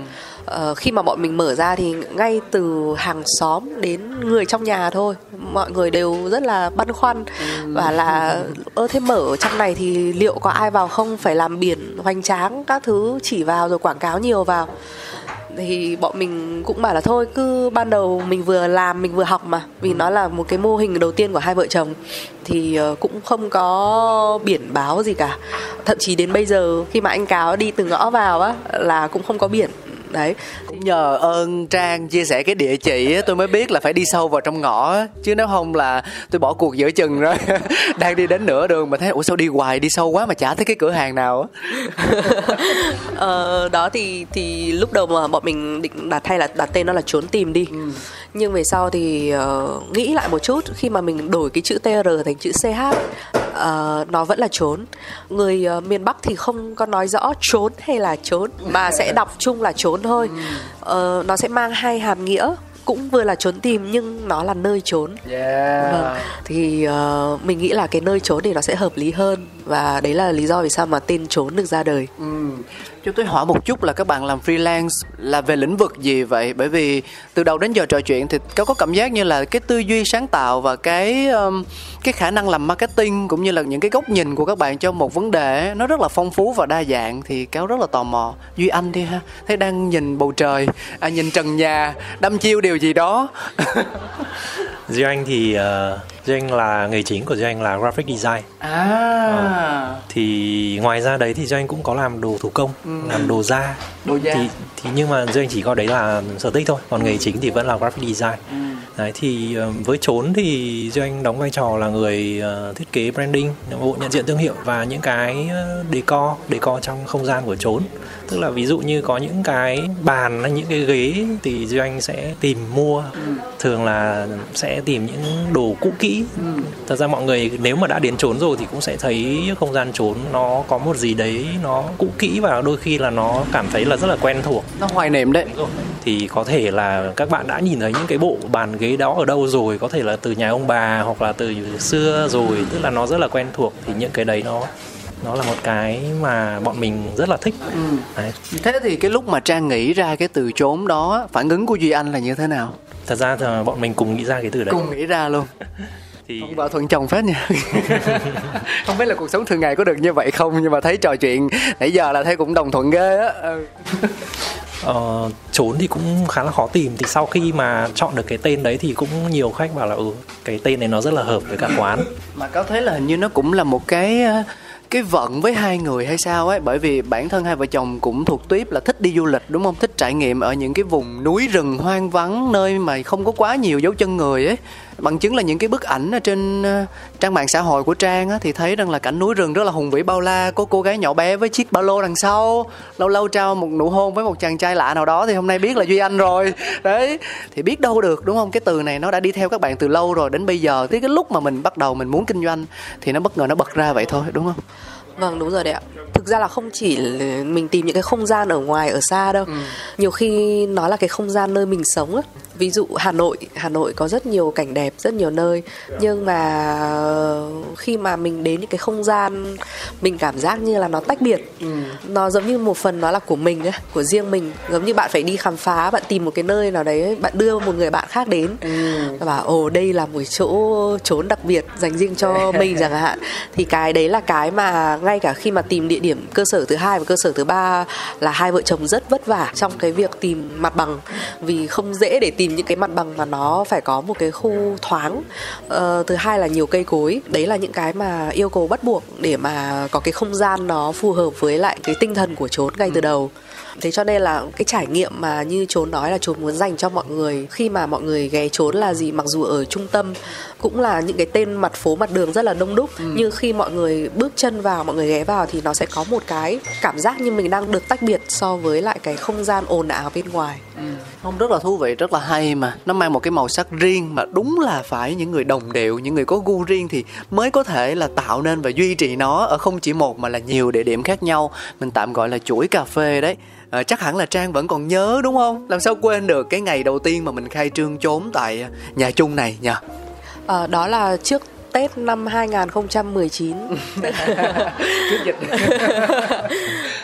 uh, khi mà bọn mình mở ra thì ngay từ hàng xóm đến người trong nhà thôi. Mọi người đều rất là băn khoăn và là ơ thế mở ở trong này thì liệu có ai vào không? Phải làm biển hoành tráng các thứ chỉ vào rồi quảng cáo nhiều vào. Thì bọn mình cũng bảo là thôi cứ ban đầu mình vừa làm mình vừa học mà. Vì nó là một cái mô hình đầu tiên của hai vợ chồng. Thì ờ, cũng không có biển báo gì cả. Thậm chí đến bây giờ khi mà anh cáo đi từ ngõ vào á là cũng không có biển đấy cũng nhờ ơn trang chia sẻ cái địa chỉ tôi mới biết là phải đi sâu vào trong ngõ chứ nếu không là tôi bỏ cuộc giữa chừng rồi. (laughs) Đang đi đến nửa đường mà thấy ủa sao đi hoài đi sâu quá mà chả thấy cái cửa hàng nào (laughs) ờ, đó thì thì lúc đầu mà bọn mình định đặt thay là đặt tên nó là trốn tìm đi. Ừ. nhưng về sau thì uh, nghĩ lại một chút khi mà mình đổi cái chữ tr thành chữ ch uh, nó vẫn là trốn người uh, miền bắc thì không có nói rõ trốn hay là trốn mà sẽ (laughs) đọc chung là trốn thôi uh, nó sẽ mang hai hàm nghĩa cũng vừa là trốn tìm nhưng nó là nơi trốn yeah. vâng. thì uh, mình nghĩ là cái nơi trốn thì nó sẽ hợp lý hơn và đấy là lý do vì sao mà tên trốn được ra đời ừ. Chúng tôi hỏi một chút là các bạn làm freelance là về lĩnh vực gì vậy? Bởi vì từ đầu đến giờ trò chuyện thì có có cảm giác như là cái tư duy sáng tạo và cái um, cái khả năng làm marketing cũng như là những cái góc nhìn của các bạn cho một vấn đề nó rất là phong phú và đa dạng thì cáo rất là tò mò. Duy anh đi ha thấy đang nhìn bầu trời à, nhìn trần nhà đâm chiêu điều gì đó. (laughs) Duy Anh thì uh, Duy Anh là nghề chính của Duy Anh là graphic design. À. Uh, thì ngoài ra đấy thì Duy Anh cũng có làm đồ thủ công, ừ. làm đồ da. Đồ da. Thì thì nhưng mà Duy Anh chỉ có đấy là sở thích thôi, còn nghề chính thì vẫn là graphic design. Ừ. Đấy thì uh, với trốn thì Duy Anh đóng vai trò là người uh, thiết kế branding, bộ nhận diện thương hiệu và những cái decor, decor trong không gian của trốn tức là ví dụ như có những cái bàn hay những cái ghế thì duy anh sẽ tìm mua thường là sẽ tìm những đồ cũ kỹ thật ra mọi người nếu mà đã đến trốn rồi thì cũng sẽ thấy không gian trốn nó có một gì đấy nó cũ kỹ và đôi khi là nó cảm thấy là rất là quen thuộc. Nó hoài niệm đấy. Thì có thể là các bạn đã nhìn thấy những cái bộ bàn ghế đó ở đâu rồi có thể là từ nhà ông bà hoặc là từ xưa rồi tức là nó rất là quen thuộc thì những cái đấy nó nó là một cái mà bọn mình rất là thích. Ừ. Đấy. thế thì cái lúc mà trang nghĩ ra cái từ trốn đó phản ứng của duy anh là như thế nào? Thật ra thì bọn mình cùng nghĩ ra cái từ đấy. Cùng nghĩ ra luôn (laughs) thì ông vợ thuận chồng phết nha. (laughs) Không biết là cuộc sống thường ngày có được như vậy không nhưng mà thấy trò chuyện nãy giờ là thấy cũng đồng thuận ghê á. Ừ. ờ, trốn thì cũng khá là khó tìm. Thì sau khi mà chọn được cái tên đấy thì cũng nhiều khách bảo là ừ cái tên này nó rất là hợp với cả quán. Mà có thấy là hình như nó cũng là một cái cái vận với hai người hay sao ấy. Bởi vì bản thân hai vợ chồng cũng thuộc tuyếp là thích đi du lịch đúng không? Thích trải nghiệm ở những cái vùng núi rừng hoang vắng nơi mà không có quá nhiều dấu chân người ấy bằng chứng là những cái bức ảnh ở trên uh, trang mạng xã hội của trang á, thì thấy rằng là cảnh núi rừng rất là hùng vĩ bao la. Có cô gái nhỏ bé với chiếc ba lô đằng sau lâu lâu trao một nụ hôn với một chàng trai lạ nào đó thì hôm nay biết là duy anh rồi. (laughs) Đấy thì biết đâu được đúng không? Cái từ này nó đã đi theo các bạn từ lâu rồi đến bây giờ tới cái lúc mà mình bắt đầu mình muốn kinh doanh thì nó bất ngờ nó bật ra vậy thôi đúng không? Vâng đúng rồi đấy ạ. Thực ra là không chỉ mình tìm những cái không gian ở ngoài ở xa đâu. Ừ. Nhiều khi nó là cái không gian nơi mình sống á ví dụ Hà Nội Hà Nội có rất nhiều cảnh đẹp rất nhiều nơi. Nhưng mà khi mà mình đến những cái không gian mình cảm giác như là nó tách biệt. Ừ. nó giống như một phần nó là của mình ấy, của riêng mình. Giống như bạn phải đi khám phá bạn tìm một cái nơi nào đấy bạn đưa một người bạn khác đến. Ừ. và bảo ồ đây là một chỗ trốn đặc biệt dành riêng cho (laughs) mình chẳng hạn. Thì cái đấy là cái mà ngay cả khi mà tìm địa điểm cơ sở thứ hai và cơ sở thứ ba là hai vợ chồng rất vất vả trong cái việc tìm mặt bằng. Vì không dễ để tìm tìm những cái mặt bằng mà nó phải có một cái khu thoáng. Uh, thứ hai là nhiều cây cối. Đấy là những cái mà yêu cầu bắt buộc để mà có cái không gian nó phù hợp với lại cái tinh thần của trốn ngay từ đầu thế cho nên là cái trải nghiệm mà như trốn nói là trốn muốn dành cho mọi người khi mà mọi người ghé trốn là gì mặc dù ở trung tâm cũng là những cái tên mặt phố mặt đường rất là đông đúc ừ. nhưng khi mọi người bước chân vào mọi người ghé vào thì nó sẽ có một cái cảm giác như mình đang được tách biệt so với lại cái không gian ồn ào bên ngoài ừ. không rất là thú vị rất là hay mà nó mang một cái màu sắc riêng mà đúng là phải những người đồng điệu những người có gu riêng thì mới có thể là tạo nên và duy trì nó ở không chỉ một mà là nhiều địa điểm khác nhau mình tạm gọi là chuỗi cà phê đấy à, chắc hẳn là trang vẫn còn nhớ đúng không? Làm sao quên được cái ngày đầu tiên mà mình khai trương trốn tại nhà chung này nhỉ à, đó là trước Tết năm 2019 (laughs) Trước dịch. (laughs)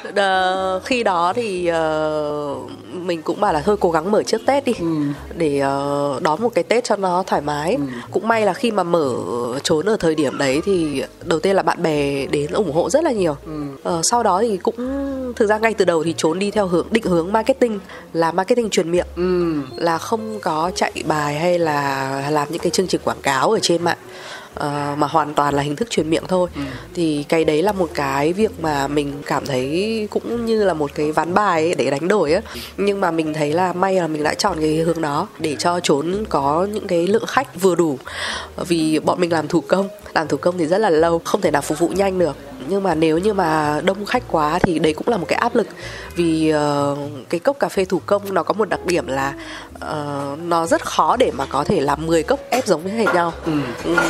Uh, Khi đó thì uh, mình cũng bảo là thôi cố gắng mở trước Tết đi ừ. Để uh, đón một cái Tết cho nó thoải mái ừ. Cũng may là khi mà mở trốn ở thời điểm đấy thì đầu tiên là bạn bè đến ủng hộ rất là nhiều ừ. uh, Sau đó thì cũng thực ra ngay từ đầu thì trốn đi theo hướng định hướng marketing Là marketing truyền miệng ừ. Là không có chạy bài hay là làm những cái chương trình quảng cáo ở trên mạng uh, mà hoàn toàn là hình thức truyền miệng thôi. Ừ. thì cái đấy là một cái việc mà mình cảm thấy cũng như là một cái ván bài ấy để đánh đổi á. Nhưng mà mình thấy là may là mình đã chọn cái hướng đó để cho trốn có những cái lượng khách vừa đủ. Vì bọn mình làm thủ công làm thủ công thì rất là lâu không thể nào phục vụ nhanh được. Nhưng mà nếu như mà đông khách quá thì đấy cũng là một cái áp lực. Vì uh, cái cốc cà phê thủ công nó có một đặc điểm là uh, nó rất khó để mà có thể làm 10 cốc ép giống với hệt nhau. Ừ,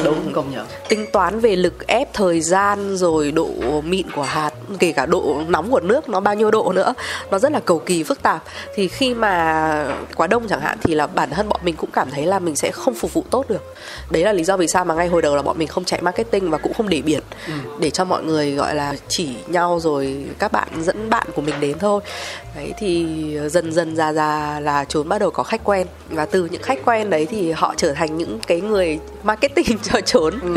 đúng công nhận. Tính toán về lực ép thời gian rồi độ mịn của hạt kể cả độ nóng của nước nó bao nhiêu độ nữa nó rất là cầu kỳ phức tạp. Thì khi mà quá đông chẳng hạn thì là bản thân bọn mình cũng cảm thấy là mình sẽ không phục vụ tốt được. Đấy là lý do vì sao mà ngay hồi đầu là bọn mình không chạy marketing và cũng không để biển ừ. để cho mọi người gọi là chỉ nhau rồi các bạn dẫn bạn của mình đến thôi. Đấy thì dần dần ra ra là trốn bắt đầu có khách quen. Và từ những khách quen đấy thì họ trở thành những cái người marketing (laughs) cho trốn ừ.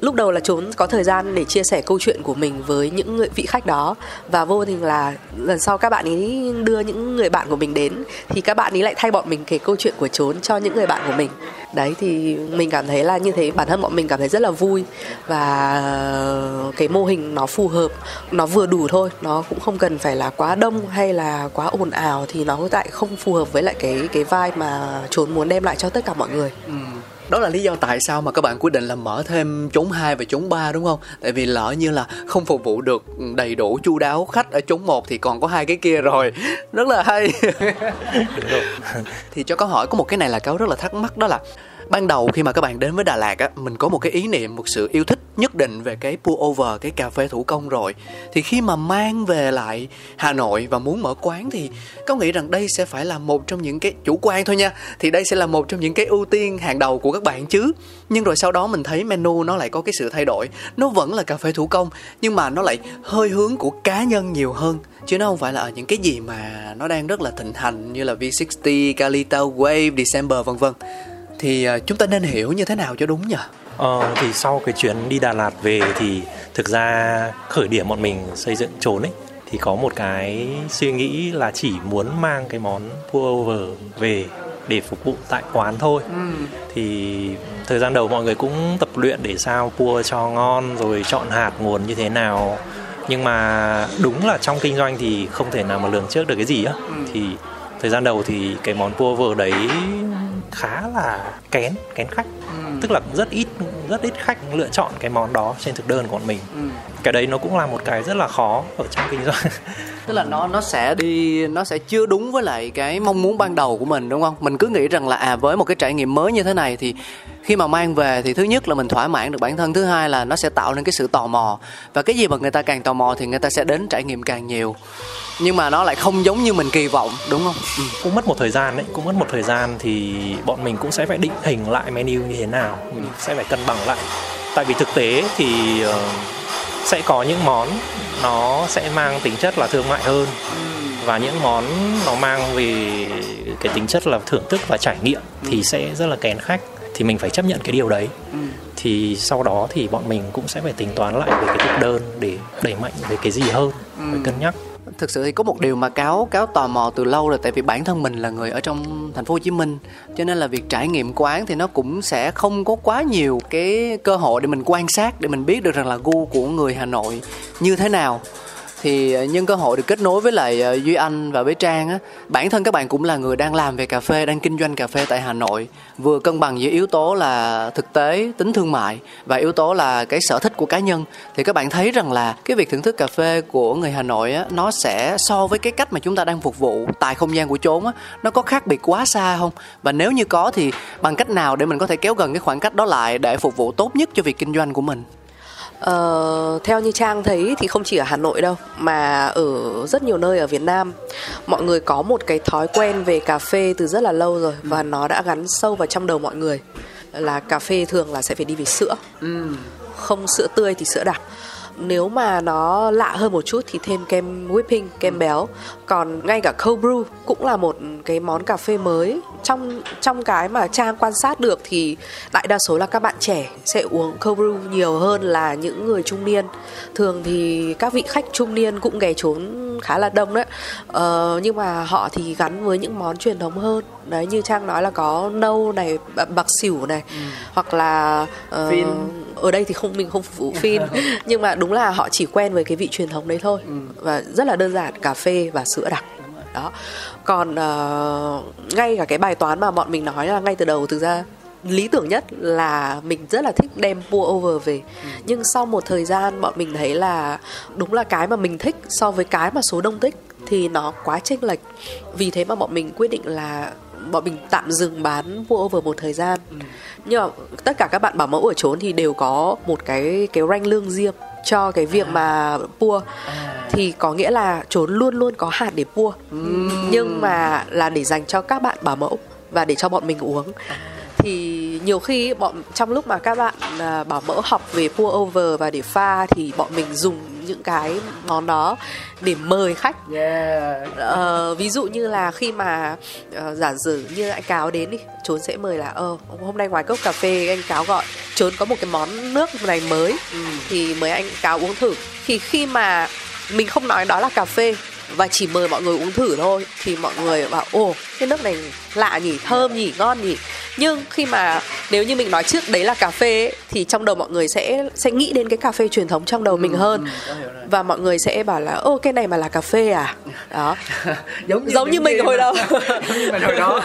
lúc đầu là trốn có thời gian để chia sẻ câu chuyện của mình với những người vị khách đó. Và vô tình là lần sau các bạn ấy đưa những người bạn của mình đến thì các bạn ấy lại thay bọn mình kể câu chuyện của trốn cho những người bạn của mình. Đấy thì mình cảm thấy là như thế. Bản thân bọn mình cảm thấy rất là vui. Và cái mô hình nó phù hợp nó vừa đủ thôi. Nó cũng không cần phải là quá đông hay là quá ồn ào thì nó lại không phù hợp với lại cái cái vai mà trốn muốn đem lại cho tất cả mọi người. Ừ đó là lý do tại sao mà các bạn quyết định là mở thêm chốn 2 và chốn 3 đúng không? Tại vì lỡ như là không phục vụ được đầy đủ chu đáo khách ở chốn 1 thì còn có hai cái kia rồi. Rất là hay. thì cho có hỏi có một cái này là cáo rất là thắc mắc đó là ban đầu khi mà các bạn đến với Đà Lạt á mình có một cái ý niệm một sự yêu thích nhất định về cái pour over cái cà phê thủ công rồi. Thì khi mà mang về lại Hà Nội và muốn mở quán thì có nghĩ rằng đây sẽ phải là một trong những cái chủ quan thôi nha. Thì đây sẽ là một trong những cái ưu tiên hàng đầu của các bạn chứ. Nhưng rồi sau đó mình thấy menu nó lại có cái sự thay đổi. Nó vẫn là cà phê thủ công nhưng mà nó lại hơi hướng của cá nhân nhiều hơn. Chứ nó không phải là ở những cái gì mà nó đang rất là thịnh hành như là V60, Calita Wave, December vân vân thì uh, chúng ta nên hiểu như thế nào cho đúng nhỉ? Ờ, thì sau cái chuyến đi Đà Lạt về thì thực ra khởi điểm bọn mình xây dựng trốn ấy thì có một cái suy nghĩ là chỉ muốn mang cái món pour over về để phục vụ tại quán thôi ừ. thì thời gian đầu mọi người cũng tập luyện để sao pua cho ngon rồi chọn hạt nguồn như thế nào nhưng mà đúng là trong kinh doanh thì không thể nào mà lường trước được cái gì á ừ. thì thời gian đầu thì cái món pua over đấy khá là kén kén khách ừ. tức là rất ít rất ít khách lựa chọn cái món đó trên thực đơn của bọn mình ừ. cái đấy nó cũng là một cái rất là khó ở trong kinh doanh (laughs) tức là nó nó sẽ đi nó sẽ chưa đúng với lại cái mong muốn ban đầu của mình đúng không mình cứ nghĩ rằng là à với một cái trải nghiệm mới như thế này thì khi mà mang về thì thứ nhất là mình thỏa mãn được bản thân thứ hai là nó sẽ tạo nên cái sự tò mò. Và cái gì mà người ta càng tò mò thì người ta sẽ đến trải nghiệm càng nhiều. Nhưng mà nó lại không giống như mình kỳ vọng đúng không? Ừ. cũng mất một thời gian đấy cũng mất một thời gian thì bọn mình cũng sẽ phải định hình lại menu như thế nào mình sẽ phải cân bằng lại. Tại vì thực tế thì uh, sẽ có những món nó sẽ mang tính chất là thương mại hơn. Và những món nó mang về cái tính chất là thưởng thức và trải nghiệm thì sẽ rất là kén khách thì mình phải chấp nhận cái điều đấy. Thì sau đó thì bọn mình cũng sẽ phải tính toán lại về cái thực đơn để đẩy mạnh về cái gì hơn phải cân nhắc. Thực sự thì có một điều mà cáo cáo tò mò từ lâu rồi tại vì bản thân mình là người ở trong thành phố Hồ Chí Minh cho nên là việc trải nghiệm quán thì nó cũng sẽ không có quá nhiều cái cơ hội để mình quan sát để mình biết được rằng là gu của người Hà Nội như thế nào thì ờ, nhân cơ hội được kết nối với lại ờ, Duy Anh và với Trang á, bản thân các bạn cũng là người đang làm về cà phê, đang kinh doanh cà phê tại Hà Nội, vừa cân bằng giữa yếu tố là thực tế, tính thương mại và yếu tố là cái sở thích của cá nhân. Thì các bạn thấy rằng là cái việc thưởng thức cà phê của người Hà Nội á, nó sẽ so với cái cách mà chúng ta đang phục vụ tại không gian của chốn á, nó có khác biệt quá xa không? Và nếu như có thì bằng cách nào để mình có thể kéo gần cái khoảng cách đó lại để phục vụ tốt nhất cho việc kinh doanh của mình? Uh, theo như trang thấy thì không chỉ ở hà nội đâu mà ở rất nhiều nơi ở việt nam. Mọi người có một cái thói quen về cà phê từ rất là lâu rồi và nó đã gắn sâu vào trong đầu mọi người. Là cà phê thường là sẽ phải đi về sữa. Ừ. không sữa tươi thì sữa đặc nếu mà nó lạ hơn một chút thì thêm kem whipping kem béo. Còn ngay cả cold brew cũng là một cái món cà phê mới. Trong trong cái mà trang quan sát được thì đại đa số là các bạn trẻ sẽ uống cold brew nhiều hơn là những người trung niên. Thường thì các vị khách trung niên cũng ghé trốn khá là đông đấy. Ờ, nhưng mà họ thì gắn với những món truyền thống hơn. Đấy như trang nói là có nâu này bạc xỉu này ừ. hoặc là uh, ở đây thì không mình không phục vụ (laughs) phin nhưng mà đúng là họ chỉ quen với cái vị truyền thống đấy thôi. Ừ. và rất là đơn giản cà phê và sữa đặc. Đó. Còn uh, ngay cả cái bài toán mà bọn mình nói là ngay từ đầu thực ra lý tưởng nhất là mình rất là thích đem pour over về. Ừ. nhưng sau một thời gian bọn mình thấy là đúng là cái mà mình thích so với cái mà số đông thích thì nó quá chênh lệch. Vì thế mà bọn mình quyết định là bọn mình tạm dừng bán pour over một thời gian ừ. nhưng mà tất cả các bạn bảo mẫu ở trốn thì đều có một cái cái ranh lương riêng cho cái việc à. mà pua à. thì có nghĩa là trốn luôn luôn có hạt để pua uhm. nhưng mà là để dành cho các bạn bảo mẫu và để cho bọn mình uống à. thì nhiều khi bọn trong lúc mà các bạn à, bảo mẫu học về pour over và để pha thì bọn mình dùng những cái món đó để mời khách yeah. uh, ví dụ như là khi mà uh, giả sử như anh cáo đến đi trốn sẽ mời là ờ hôm nay ngoài cốc cà phê anh cáo gọi trốn có một cái món nước này mới ừ. thì mời anh cáo uống thử thì khi mà mình không nói đó là cà phê và chỉ mời mọi người uống thử thôi. Thì mọi người bảo ồ cái nước này lạ nhỉ thơm nhỉ ngon nhỉ. Nhưng khi mà nếu như mình nói trước đấy là cà phê ấy, thì trong đầu mọi người sẽ sẽ nghĩ đến cái cà phê truyền thống trong đầu mình ừ, hơn ừ, và mọi người sẽ bảo là ô cái này mà là cà phê à? Đó. (laughs) Giống như, giống như mình hồi đầu (laughs) giống như mình hồi đó.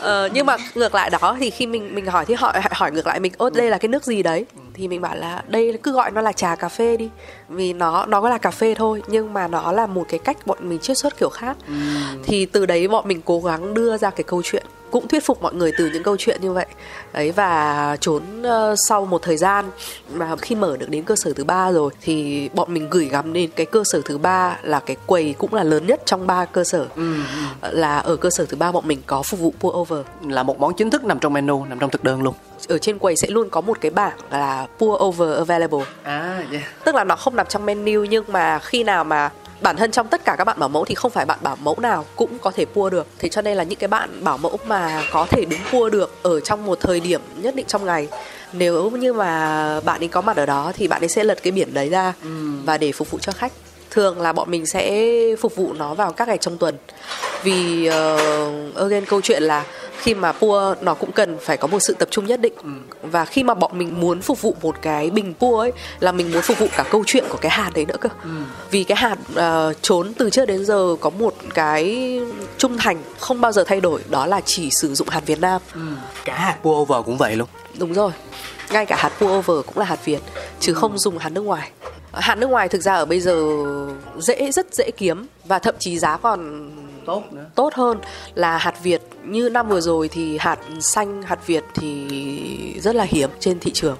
Ờ, nhưng mà ngược lại đó thì khi mình mình hỏi thì họ hỏi ngược lại mình ốt đây là cái nước gì đấy thì mình bảo là đây cứ gọi nó là trà cà phê đi vì nó nó có là cà phê thôi nhưng mà nó là một cái cách bọn mình chiết xuất kiểu khác. Ừ. thì từ đấy bọn mình cố gắng đưa ra cái câu chuyện cũng thuyết phục mọi người từ những câu chuyện như vậy. Đấy và trốn uh, sau một thời gian mà khi mở được đến cơ sở thứ ba rồi thì bọn mình gửi gắm đến cái cơ sở thứ ba là cái quầy cũng là lớn nhất trong ba cơ sở. Ừ, ừ. là ở cơ sở thứ ba bọn mình có phục vụ pour over. Là một món chính thức nằm trong menu nằm trong thực đơn luôn ở trên quầy sẽ luôn có một cái bảng là pour over available à yeah. tức là nó không nằm trong menu nhưng mà khi nào mà bản thân trong tất cả các bạn bảo mẫu thì không phải bạn bảo mẫu nào cũng có thể pua được thế cho nên là những cái bạn bảo mẫu mà có thể đứng pua được ở trong một thời điểm nhất định trong ngày nếu như mà bạn ấy có mặt ở đó thì bạn ấy sẽ lật cái biển đấy ra ừ. và để phục vụ cho khách thường là bọn mình sẽ phục vụ nó vào các ngày trong tuần vì uh, again câu chuyện là khi mà pua nó cũng cần phải có một sự tập trung nhất định ừ. và khi mà bọn mình muốn phục vụ một cái bình pua ấy là mình muốn phục vụ cả câu chuyện của cái hạt đấy nữa cơ ừ. vì cái hạt uh, trốn từ trước đến giờ có một cái trung thành không bao giờ thay đổi đó là chỉ sử dụng hạt Việt Nam ừ. cả hạt pua over cũng vậy luôn đúng rồi ngay cả hạt pua over cũng là hạt Việt chứ ừ. không dùng hạt nước ngoài hạt nước ngoài thực ra ở bây giờ dễ rất dễ kiếm và thậm chí giá còn tốt nữa. tốt hơn là hạt Việt. Như năm vừa rồi thì hạt xanh hạt Việt thì rất là hiếm trên thị trường.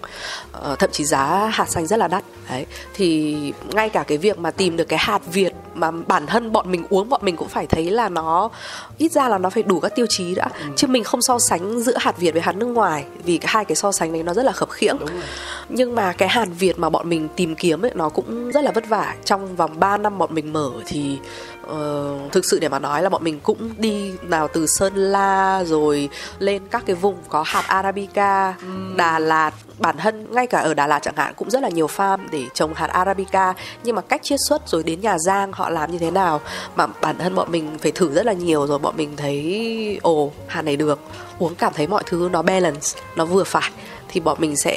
Ờ, thậm chí giá hạt xanh rất là đắt. Đấy thì ngay cả cái việc mà tìm được cái hạt Việt mà bản thân bọn mình uống bọn mình cũng phải thấy là nó ít ra là nó phải đủ các tiêu chí đã. Ừ. chứ mình không so sánh giữa hạt Việt với hạt nước ngoài vì cái hai cái so sánh đấy nó rất là khập khiễng. Nhưng mà cái hạt Việt mà bọn mình tìm kiếm ấy nó cũng rất là vất vả. Trong vòng 3 năm bọn mình mở thì uh, thực sự để mà nói là bọn mình cũng đi nào từ Sơn La rồi lên các cái vùng có hạt Arabica. Đà Lạt. Bản thân ngay cả ở Đà Lạt chẳng hạn cũng rất là nhiều farm để trồng hạt Arabica. Nhưng mà cách chiết xuất rồi đến nhà Giang họ làm như thế nào mà bản thân bọn mình phải thử rất là nhiều rồi bọn mình thấy ồ hạt này được. Uống cảm thấy mọi thứ nó balance nó vừa phải thì bọn mình sẽ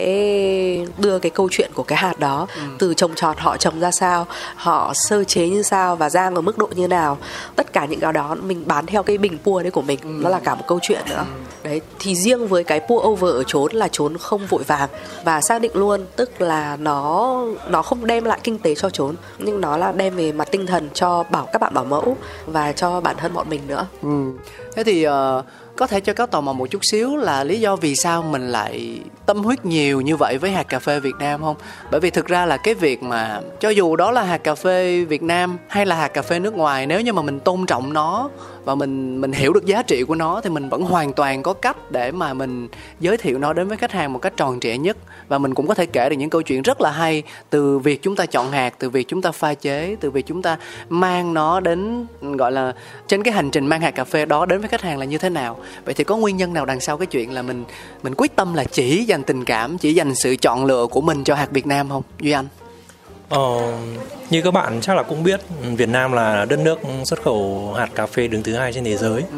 đưa cái câu chuyện của cái hạt đó ừ. từ trồng trọt họ trồng ra sao họ sơ chế như sao và rang ở mức độ như nào tất cả những cái đó mình bán theo cái bình pua đấy của mình ừ. nó là cả một câu chuyện nữa ừ. đấy thì riêng với cái pour over ở trốn là trốn không vội vàng và xác định luôn tức là nó nó không đem lại kinh tế cho trốn nhưng nó là đem về mặt tinh thần cho bảo các bạn bảo mẫu và cho bản thân bọn mình nữa ừ. thế thì uh có thể cho các tò mò một chút xíu là lý do vì sao mình lại tâm huyết nhiều như vậy với hạt cà phê Việt Nam không? Bởi vì thực ra là cái việc mà cho dù đó là hạt cà phê Việt Nam hay là hạt cà phê nước ngoài, nếu như mà mình tôn trọng nó và mình mình hiểu được giá trị của nó thì mình vẫn hoàn toàn có cách để mà mình giới thiệu nó đến với khách hàng một cách tròn trịa nhất và mình cũng có thể kể được những câu chuyện rất là hay từ việc chúng ta chọn hạt từ việc chúng ta pha chế từ việc chúng ta mang nó đến gọi là trên cái hành trình mang hạt cà phê đó đến với khách hàng là như thế nào. Vậy thì có nguyên nhân nào đằng sau cái chuyện là mình mình quyết tâm là chỉ dành tình cảm chỉ dành sự chọn lựa của mình cho hạt Việt Nam không? Duy Anh. Ờ, như các bạn chắc là cũng biết Việt Nam là đất nước xuất khẩu hạt cà phê đứng thứ hai trên thế giới. Ừ.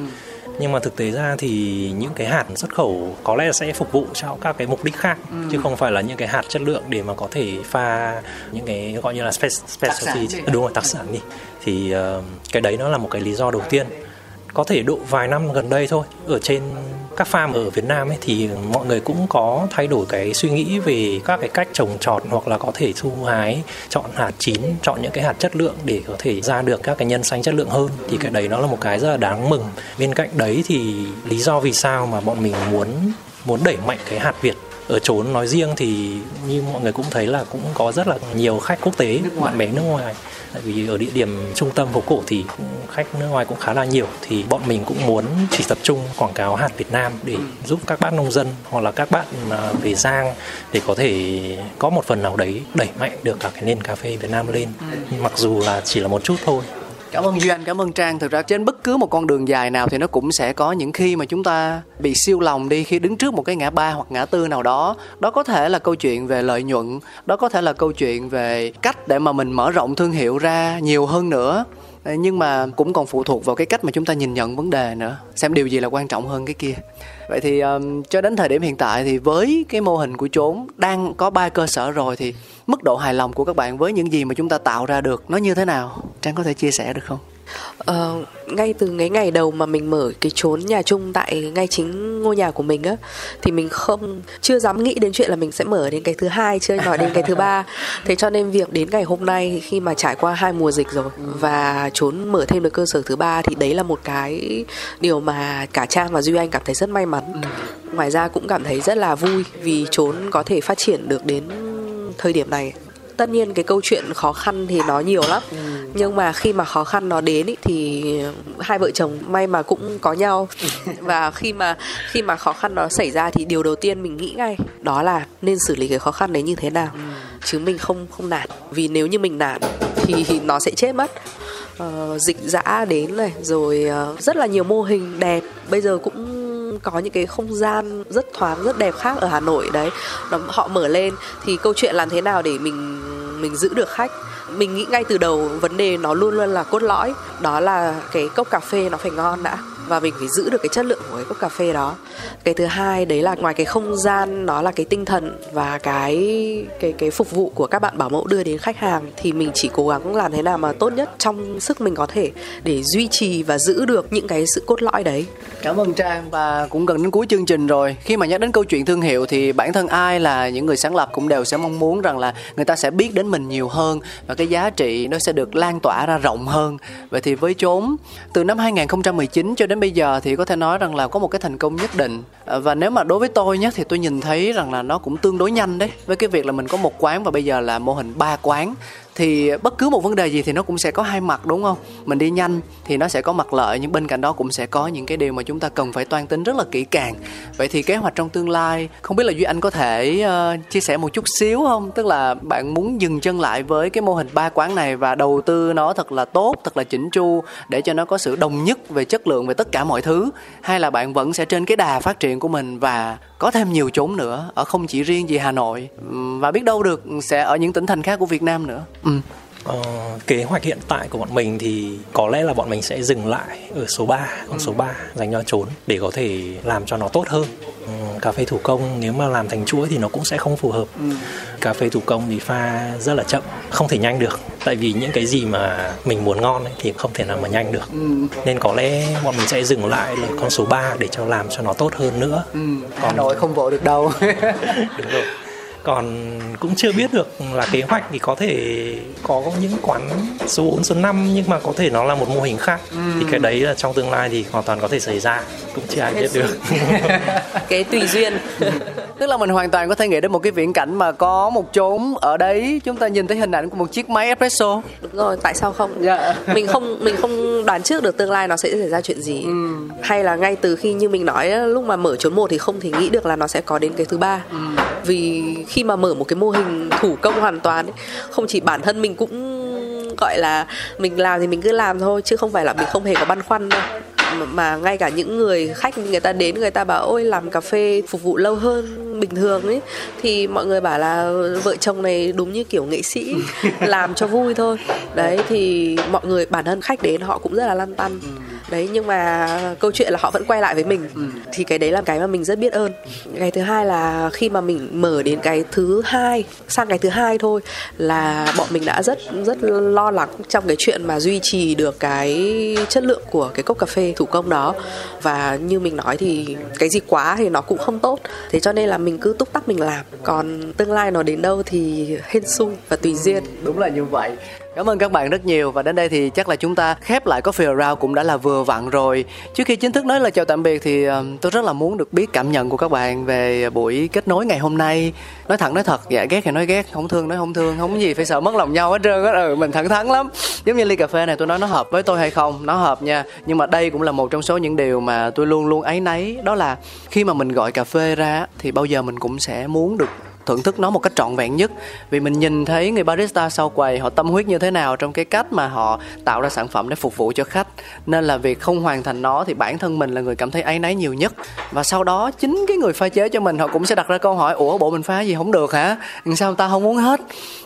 nhưng mà thực tế ra thì những cái hạt xuất khẩu có lẽ sẽ phục vụ cho các cái mục đích khác ừ. chứ không phải là những cái hạt chất lượng để mà có thể pha những cái gọi như là specialty. đúng rồi đặc sản đi. Thì uh, cái đấy nó là một cái lý do đầu tiên có thể độ vài năm gần đây thôi. Ở trên các farm ở Việt Nam ấy thì mọi người cũng có thay đổi cái suy nghĩ về các cái cách trồng trọt hoặc là có thể thu hái chọn hạt chín chọn những cái hạt chất lượng để có thể ra được các cái nhân xanh chất lượng hơn. Thì cái đấy nó là một cái rất là đáng mừng. Bên cạnh đấy thì lý do vì sao mà bọn mình muốn muốn đẩy mạnh cái hạt Việt ở trốn nói riêng thì như mọi người cũng thấy là cũng có rất là nhiều khách quốc tế bạn bè nước ngoài tại vì ở địa điểm trung tâm phố cổ thì khách nước ngoài cũng khá là nhiều thì bọn mình cũng muốn chỉ tập trung quảng cáo hạt Việt Nam để giúp các bác nông dân hoặc là các bạn về Giang để có thể có một phần nào đấy đẩy mạnh được cả cái nền cà phê Việt Nam lên. Mặc dù là chỉ là một chút thôi Cảm ơn Duy Anh, cảm ơn Trang. Thực ra trên bất cứ một con đường dài nào thì nó cũng sẽ có những khi mà chúng ta bị siêu lòng đi khi đứng trước một cái ngã ba hoặc ngã tư nào đó. Đó có thể là câu chuyện về lợi nhuận, đó có thể là câu chuyện về cách để mà mình mở rộng thương hiệu ra nhiều hơn nữa nhưng mà cũng còn phụ thuộc vào cái cách mà chúng ta nhìn nhận vấn đề nữa xem điều gì là quan trọng hơn cái kia. Vậy thì um, cho đến thời điểm hiện tại thì với cái mô hình của chốn đang có ba cơ sở rồi thì mức độ hài lòng của các bạn với những gì mà chúng ta tạo ra được nó như thế nào? Trang có thể chia sẻ được không? Uh, ngay từ cái ngày đầu mà mình mở cái chốn nhà chung tại ngay chính ngôi nhà của mình á thì mình không chưa dám nghĩ đến chuyện là mình sẽ mở đến cái thứ hai chưa nói đến cái thứ ba. (laughs) Thế cho nên việc đến ngày hôm nay khi mà trải qua hai mùa dịch rồi và chốn mở thêm được cơ sở thứ ba thì đấy là một cái điều mà cả trang và duy anh cảm thấy rất may mắn. Ngoài ra cũng cảm thấy rất là vui vì chốn có thể phát triển được đến thời điểm này tất nhiên cái câu chuyện khó khăn thì nó nhiều lắm. Ừ. nhưng mà khi mà khó khăn nó đến ý, thì hai vợ chồng may mà cũng có nhau. (laughs) Và khi mà khi mà khó khăn nó xảy ra thì điều đầu tiên mình nghĩ ngay đó là nên xử lý cái khó khăn đấy như thế nào. Ừ. chứ mình không không nản. Vì nếu như mình nản thì (laughs) nó sẽ chết mất. Uh, dịch dã đến này rồi uh, rất là nhiều mô hình đẹp. Bây giờ cũng có những cái không gian rất thoáng rất đẹp khác ở Hà Nội đấy. Nó, họ mở lên thì câu chuyện làm thế nào để mình mình giữ được khách? Mình nghĩ ngay từ đầu vấn đề nó luôn luôn là cốt lõi đó là cái cốc cà phê nó phải ngon đã và mình phải giữ được cái chất lượng của cái cốc cà phê đó. Cái thứ hai đấy là ngoài cái không gian nó là cái tinh thần và cái cái cái phục vụ của các bạn bảo mẫu đưa đến khách hàng, thì mình chỉ cố gắng làm thế nào mà tốt nhất trong sức mình có thể để duy trì và giữ được những cái sự cốt lõi đấy. Cảm ơn trang và cũng gần đến cuối chương trình rồi. Khi mà nhắc đến câu chuyện thương hiệu thì bản thân ai là những người sáng lập cũng đều sẽ mong muốn rằng là người ta sẽ biết đến mình nhiều hơn và cái giá trị nó sẽ được lan tỏa ra rộng hơn. Vậy thì với chốn, từ năm 2019 cho đến bây giờ thì có thể nói rằng là có một cái thành công nhất định. Ờ, và nếu mà đối với tôi nhé, thì tôi nhìn thấy rằng là nó cũng tương đối nhanh đấy. Với cái việc là mình có một quán và bây giờ là mô hình ba quán thì bất cứ một vấn đề gì thì nó cũng sẽ có hai mặt đúng không? Mình đi nhanh thì nó sẽ có mặt lợi nhưng bên cạnh đó cũng sẽ có những cái điều mà chúng ta cần phải toan tính rất là kỹ càng. Vậy thì kế hoạch trong tương lai không biết là duy anh có thể uh, chia sẻ một chút xíu không? Tức là bạn muốn dừng chân lại với cái mô hình ba quán này và đầu tư nó thật là tốt thật là chỉnh chu để cho nó có sự đồng nhất về chất lượng về tất cả mọi thứ hay là bạn vẫn sẽ trên cái đà phát triển của mình và có thêm nhiều chốn nữa ở không chỉ riêng gì Hà Nội và biết đâu được sẽ ở những tỉnh thành khác của Việt Nam nữa. Ừ. Ờ, kế hoạch hiện tại của bọn mình thì có lẽ là bọn mình sẽ dừng lại ở số 3, con ừ. số 3 dành cho trốn để có thể làm cho nó tốt hơn. Cà phê thủ công nếu mà làm thành chuỗi thì nó cũng sẽ không phù hợp. Ừ. Cà phê thủ công thì pha rất là chậm, không thể nhanh được. Tại vì những cái gì mà mình muốn ngon ấy, thì không thể nào mà nhanh được. Ừ. Nên có lẽ bọn mình sẽ dừng lại là con số 3 để cho làm cho nó tốt hơn nữa. Ừ. Còn Hà Nội không vội được đâu. (laughs) Đúng rồi còn cũng chưa biết được là kế hoạch thì có thể có những quán số 4, số 5 nhưng mà có thể nó là một mô hình khác ừ. thì cái đấy là trong tương lai thì hoàn toàn có thể xảy ra cũng chưa ai biết được (laughs) cái tùy duyên tức là mình hoàn toàn có thể nghĩ đến một cái viễn cảnh mà có một chốn ở đấy chúng ta nhìn thấy hình ảnh của một chiếc máy espresso đúng rồi tại sao không dạ. mình không mình không đoán trước được tương lai nó sẽ xảy ra chuyện gì ừ. hay là ngay từ khi như mình nói lúc mà mở chốn một thì không thể nghĩ được là nó sẽ có đến cái thứ ba ừ. vì khi mà mở một cái mô hình thủ công hoàn toàn ấy, không chỉ bản thân mình cũng gọi là mình làm thì mình cứ làm thôi chứ không phải là mình không hề có băn khoăn đâu. Mà ngay cả những người khách người ta đến người ta bảo ôi làm cà phê phục vụ lâu hơn bình thường ấy thì mọi người bảo là vợ chồng này đúng như kiểu nghệ sĩ (laughs) làm cho vui thôi. Đấy thì mọi người bản thân khách đến họ cũng rất là lăn tăn đấy nhưng mà câu chuyện là họ vẫn quay lại với mình. Ừ. thì cái đấy là cái mà mình rất biết ơn. Cái thứ hai là khi mà mình mở đến cái thứ hai sang cái thứ hai thôi là bọn mình đã rất rất lo lắng trong cái chuyện mà duy trì được cái chất lượng của cái cốc cà phê thủ công đó. Và như mình nói thì cái gì quá thì nó cũng không tốt. Thế cho nên là mình cứ túc tắc mình làm. Còn tương lai nó đến đâu thì hên xui và tùy duyên. đúng là như vậy Cảm ơn các bạn rất nhiều và đến đây thì chắc là chúng ta khép lại Coffee Around cũng đã là vừa vặn rồi. Trước khi chính thức nói lời chào tạm biệt thì ờ, tôi rất là muốn được biết cảm nhận của các bạn về buổi kết nối ngày hôm nay. Nói thẳng nói thật, dạ ghét thì nói ghét, không thương nói không thương, không có gì phải sợ mất lòng nhau hết trơn á. Ừ, mình thẳng thắn lắm. Giống như ly cà phê này tôi nói nó hợp với tôi hay không, nó hợp nha. Nhưng mà đây cũng là một trong số những điều mà tôi luôn luôn ấy nấy đó là khi mà mình gọi cà phê ra thì bao giờ mình cũng sẽ muốn được thưởng thức nó một cách trọn vẹn nhất. Vì mình nhìn thấy người barista sau quầy, họ tâm huyết như thế nào trong cái cách mà họ tạo ra sản phẩm để phục vụ cho khách. Nên là việc không hoàn thành nó thì bản thân mình là người cảm thấy áy náy nhiều nhất. Và sau đó, chính cái người pha chế cho mình, họ cũng sẽ đặt ra câu hỏi, ủa, bộ mình pha gì không được hả? Sao ta không uống hết?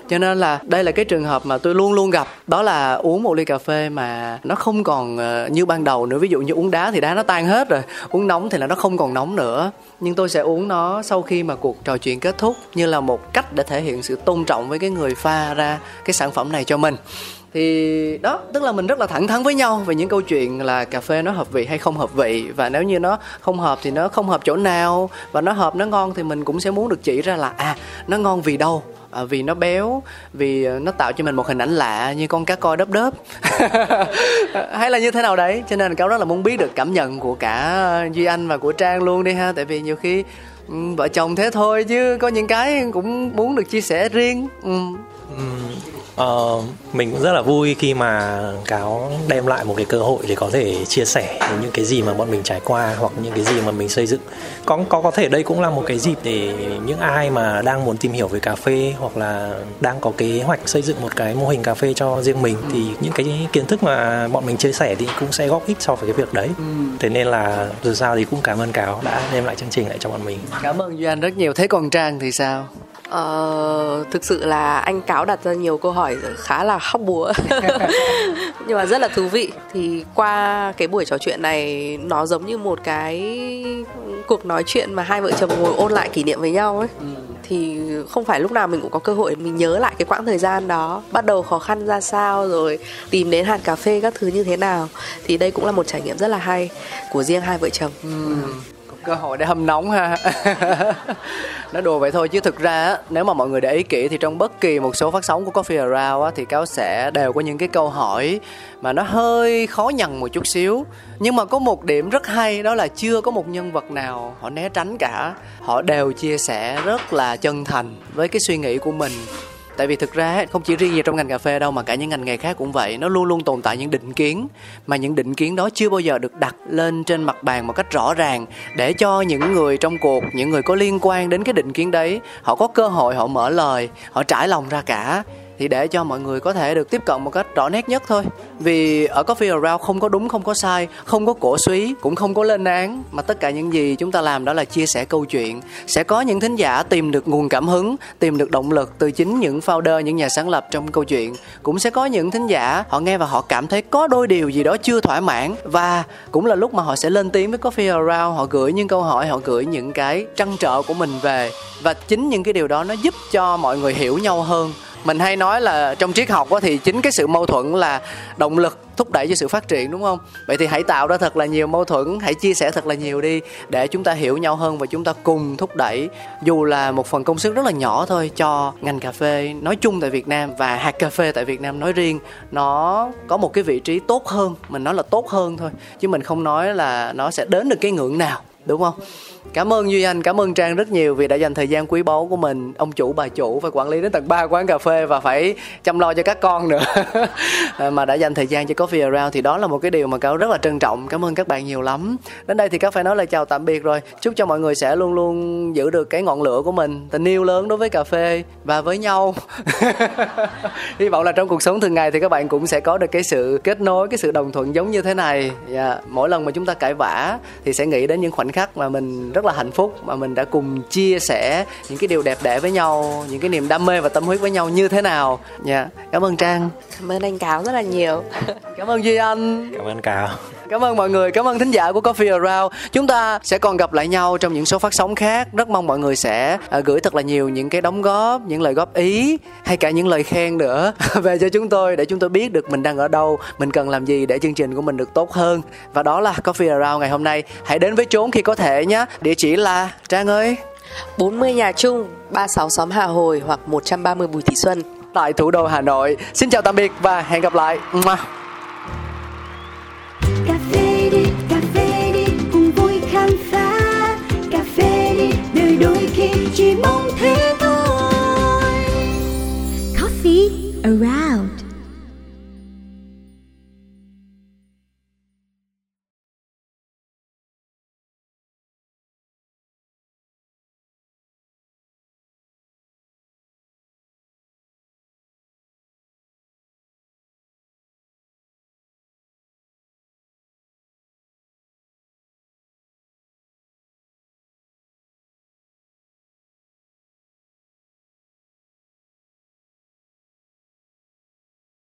Cho nên là đây là cái trường hợp mà tôi luôn luôn gặp. Đó là uống một ly cà phê mà nó không còn ờ, như ban đầu nữa. Ví dụ như uống đá thì đá nó tan hết rồi, uống nóng thì là nó không còn nóng nữa. Nhưng tôi sẽ uống nó sau khi mà cuộc trò chuyện kết thúc như là một cách để thể hiện sự tôn trọng với cái người pha ra cái sản phẩm này cho mình. Thì đó tức là mình rất là thẳng thắn với nhau về những câu chuyện là cà phê nó hợp vị hay không hợp vị. Và nếu như nó không hợp thì nó không hợp chỗ nào. Và nó hợp nó ngon thì mình cũng sẽ muốn được chỉ ra là à nó ngon vì đâu? À, vì nó béo vì ờ, nó tạo cho mình một hình ảnh lạ như con cá coi đớp đớp. (laughs) Hay là như thế nào đấy? Cho nên cáo rất là muốn biết được cảm nhận của cả duy anh và của trang luôn đi ha. Tại vì nhiều khi Ừ, vợ chồng thế thôi chứ có những cái cũng muốn được chia sẻ riêng ừ. Ừ, Uh, mình cũng rất là vui khi mà cáo đem lại một cái cơ hội để có thể chia sẻ những cái gì mà bọn mình trải qua hoặc những cái gì mà mình xây dựng. Có có có thể đây cũng là một cái dịp để những ai mà đang muốn tìm hiểu về cà phê hoặc là đang có kế hoạch xây dựng một cái mô hình cà phê cho riêng mình thì những cái kiến thức mà bọn mình chia sẻ thì cũng sẽ góp ích so với cái việc đấy. Ừ. thế nên là dù sao thì cũng cảm ơn cáo đã đem lại chương trình lại cho bọn mình. Cảm ơn duy anh rất nhiều. Thế còn trang thì sao Ờ, thực sự là anh cáo đặt ra nhiều câu hỏi khá là hóc búa. (laughs) Nhưng mà rất là thú vị. Thì qua cái buổi trò chuyện này nó giống như một cái cuộc nói chuyện mà hai vợ chồng ngồi ôn lại kỷ niệm với nhau ấy. Ừ. thì không phải lúc nào mình cũng có cơ hội mình nhớ lại cái quãng thời gian đó bắt đầu khó khăn ra sao rồi tìm đến hạt cà phê các thứ như thế nào. Thì đây cũng là một trải nghiệm rất là hay của riêng hai vợ chồng. Ừ cơ hội để hâm nóng ha. (laughs) Nói đùa vậy thôi chứ thực ra nếu mà mọi người để ý kỹ thì trong bất kỳ một số phát sóng của Coffee Around á, thì cáo sẽ đều có những cái câu hỏi mà nó hơi khó nhằn một chút xíu. Nhưng mà có một điểm rất hay đó là chưa có một nhân vật nào họ né tránh cả. Họ đều chia sẻ rất là chân thành với cái suy nghĩ của mình tại vì thực ra không chỉ riêng gì trong ngành cà phê đâu, mà cả những ngành nghề khác cũng vậy. Nó luôn luôn tồn tại những định kiến, mà những định kiến đó chưa bao giờ được đặt lên trên mặt bàn một cách rõ ràng để cho những người trong cuộc, những người có liên quan đến cái định kiến đấy, họ có cơ hội, họ mở lời, họ trải lòng ra cả thì để cho mọi người có thể được tiếp cận một cách rõ nét nhất thôi. Vì ở Coffee Around không có đúng, không có sai, không có cổ suý, cũng không có lên án. Mà tất cả những gì chúng ta làm đó là chia sẻ câu chuyện. Sẽ có những thính giả tìm được nguồn cảm hứng, tìm được động lực từ chính những founder, những nhà sáng lập trong câu chuyện. Cũng sẽ có những thính giả, họ nghe và họ cảm thấy có đôi điều gì đó chưa thỏa mãn. Và cũng là lúc mà họ sẽ lên tiếng với Coffee Around. Họ gửi những câu hỏi, họ gửi những cái trăn trở của mình về. Và chính những cái điều đó nó giúp cho mọi người hiểu nhau hơn mình hay nói là trong triết học thì chính cái sự mâu thuẫn là động lực thúc đẩy cho sự phát triển, đúng không? Vậy thì hãy tạo ra thật là nhiều mâu thuẫn, hãy chia sẻ thật là nhiều đi để chúng ta hiểu nhau hơn và chúng ta cùng thúc đẩy. Dù là một phần công sức rất là nhỏ thôi, cho ngành cà phê nói chung tại Việt Nam và hạt cà phê tại Việt Nam nói riêng, nó có một cái vị trí tốt hơn, mình nói là tốt hơn thôi, chứ mình không nói là nó sẽ đến được cái ngưỡng nào, đúng không? Cảm ơn Duy Anh, cảm ơn Trang rất nhiều vì đã dành thời gian quý báu của mình. Ông chủ, bà chủ phải quản lý đến tận ba quán cà phê và phải chăm lo cho các con nữa. (laughs) Mà đã dành thời gian cho Coffee Around thì đó là một cái điều mà Cáo rất là trân trọng. Cảm ơn các bạn nhiều lắm. Đến đây thì Cáo phải nói lời chào tạm biệt rồi. Chúc cho mọi người sẽ luôn luôn giữ được cái ngọn lửa của mình. Tình yêu lớn đối với cà phê và với nhau. (laughs) Hy vọng là trong cuộc sống thường ngày thì các bạn cũng sẽ có được cái sự kết nối, cái sự đồng thuận giống như thế này. Yeah. Mỗi lần mà chúng ta cãi vã thì sẽ nghĩ đến những khoảnh khắc mà mình rất là hạnh phúc mà mình đã cùng chia sẻ những cái điều đẹp đẽ với nhau những cái niềm đam mê và tâm huyết với nhau như thế nào nha yeah. cảm ơn trang cảm ơn anh cáo rất là nhiều (laughs) cảm ơn duy anh cảm ơn cáo Cảm ơn mọi người, cảm ơn thính giả của Coffee Around. Chúng ta sẽ còn gặp lại nhau trong những số phát sóng khác. Rất mong mọi người sẽ à, gửi thật là nhiều những cái đóng góp, những lời góp ý hay cả những lời khen nữa (laughs) về cho chúng tôi để chúng tôi biết được mình đang ở đâu, mình cần làm gì để chương trình của mình được tốt hơn. Và đó là Coffee Around ngày hôm nay. Hãy đến với chốn khi có thể nhé. Địa chỉ là Trang ơi. 40 nhà chung 36 xóm Hà Hồi hoặc 130 Bùi Thị Xuân. Tại thủ đô Hà Nội. Xin chào tạm biệt và hẹn gặp lại. Cà phê đi, cà phê đi Cùng vui khám phá. Cà phê đi, đời đôi khi Chỉ mong thế thôi. Coffee around.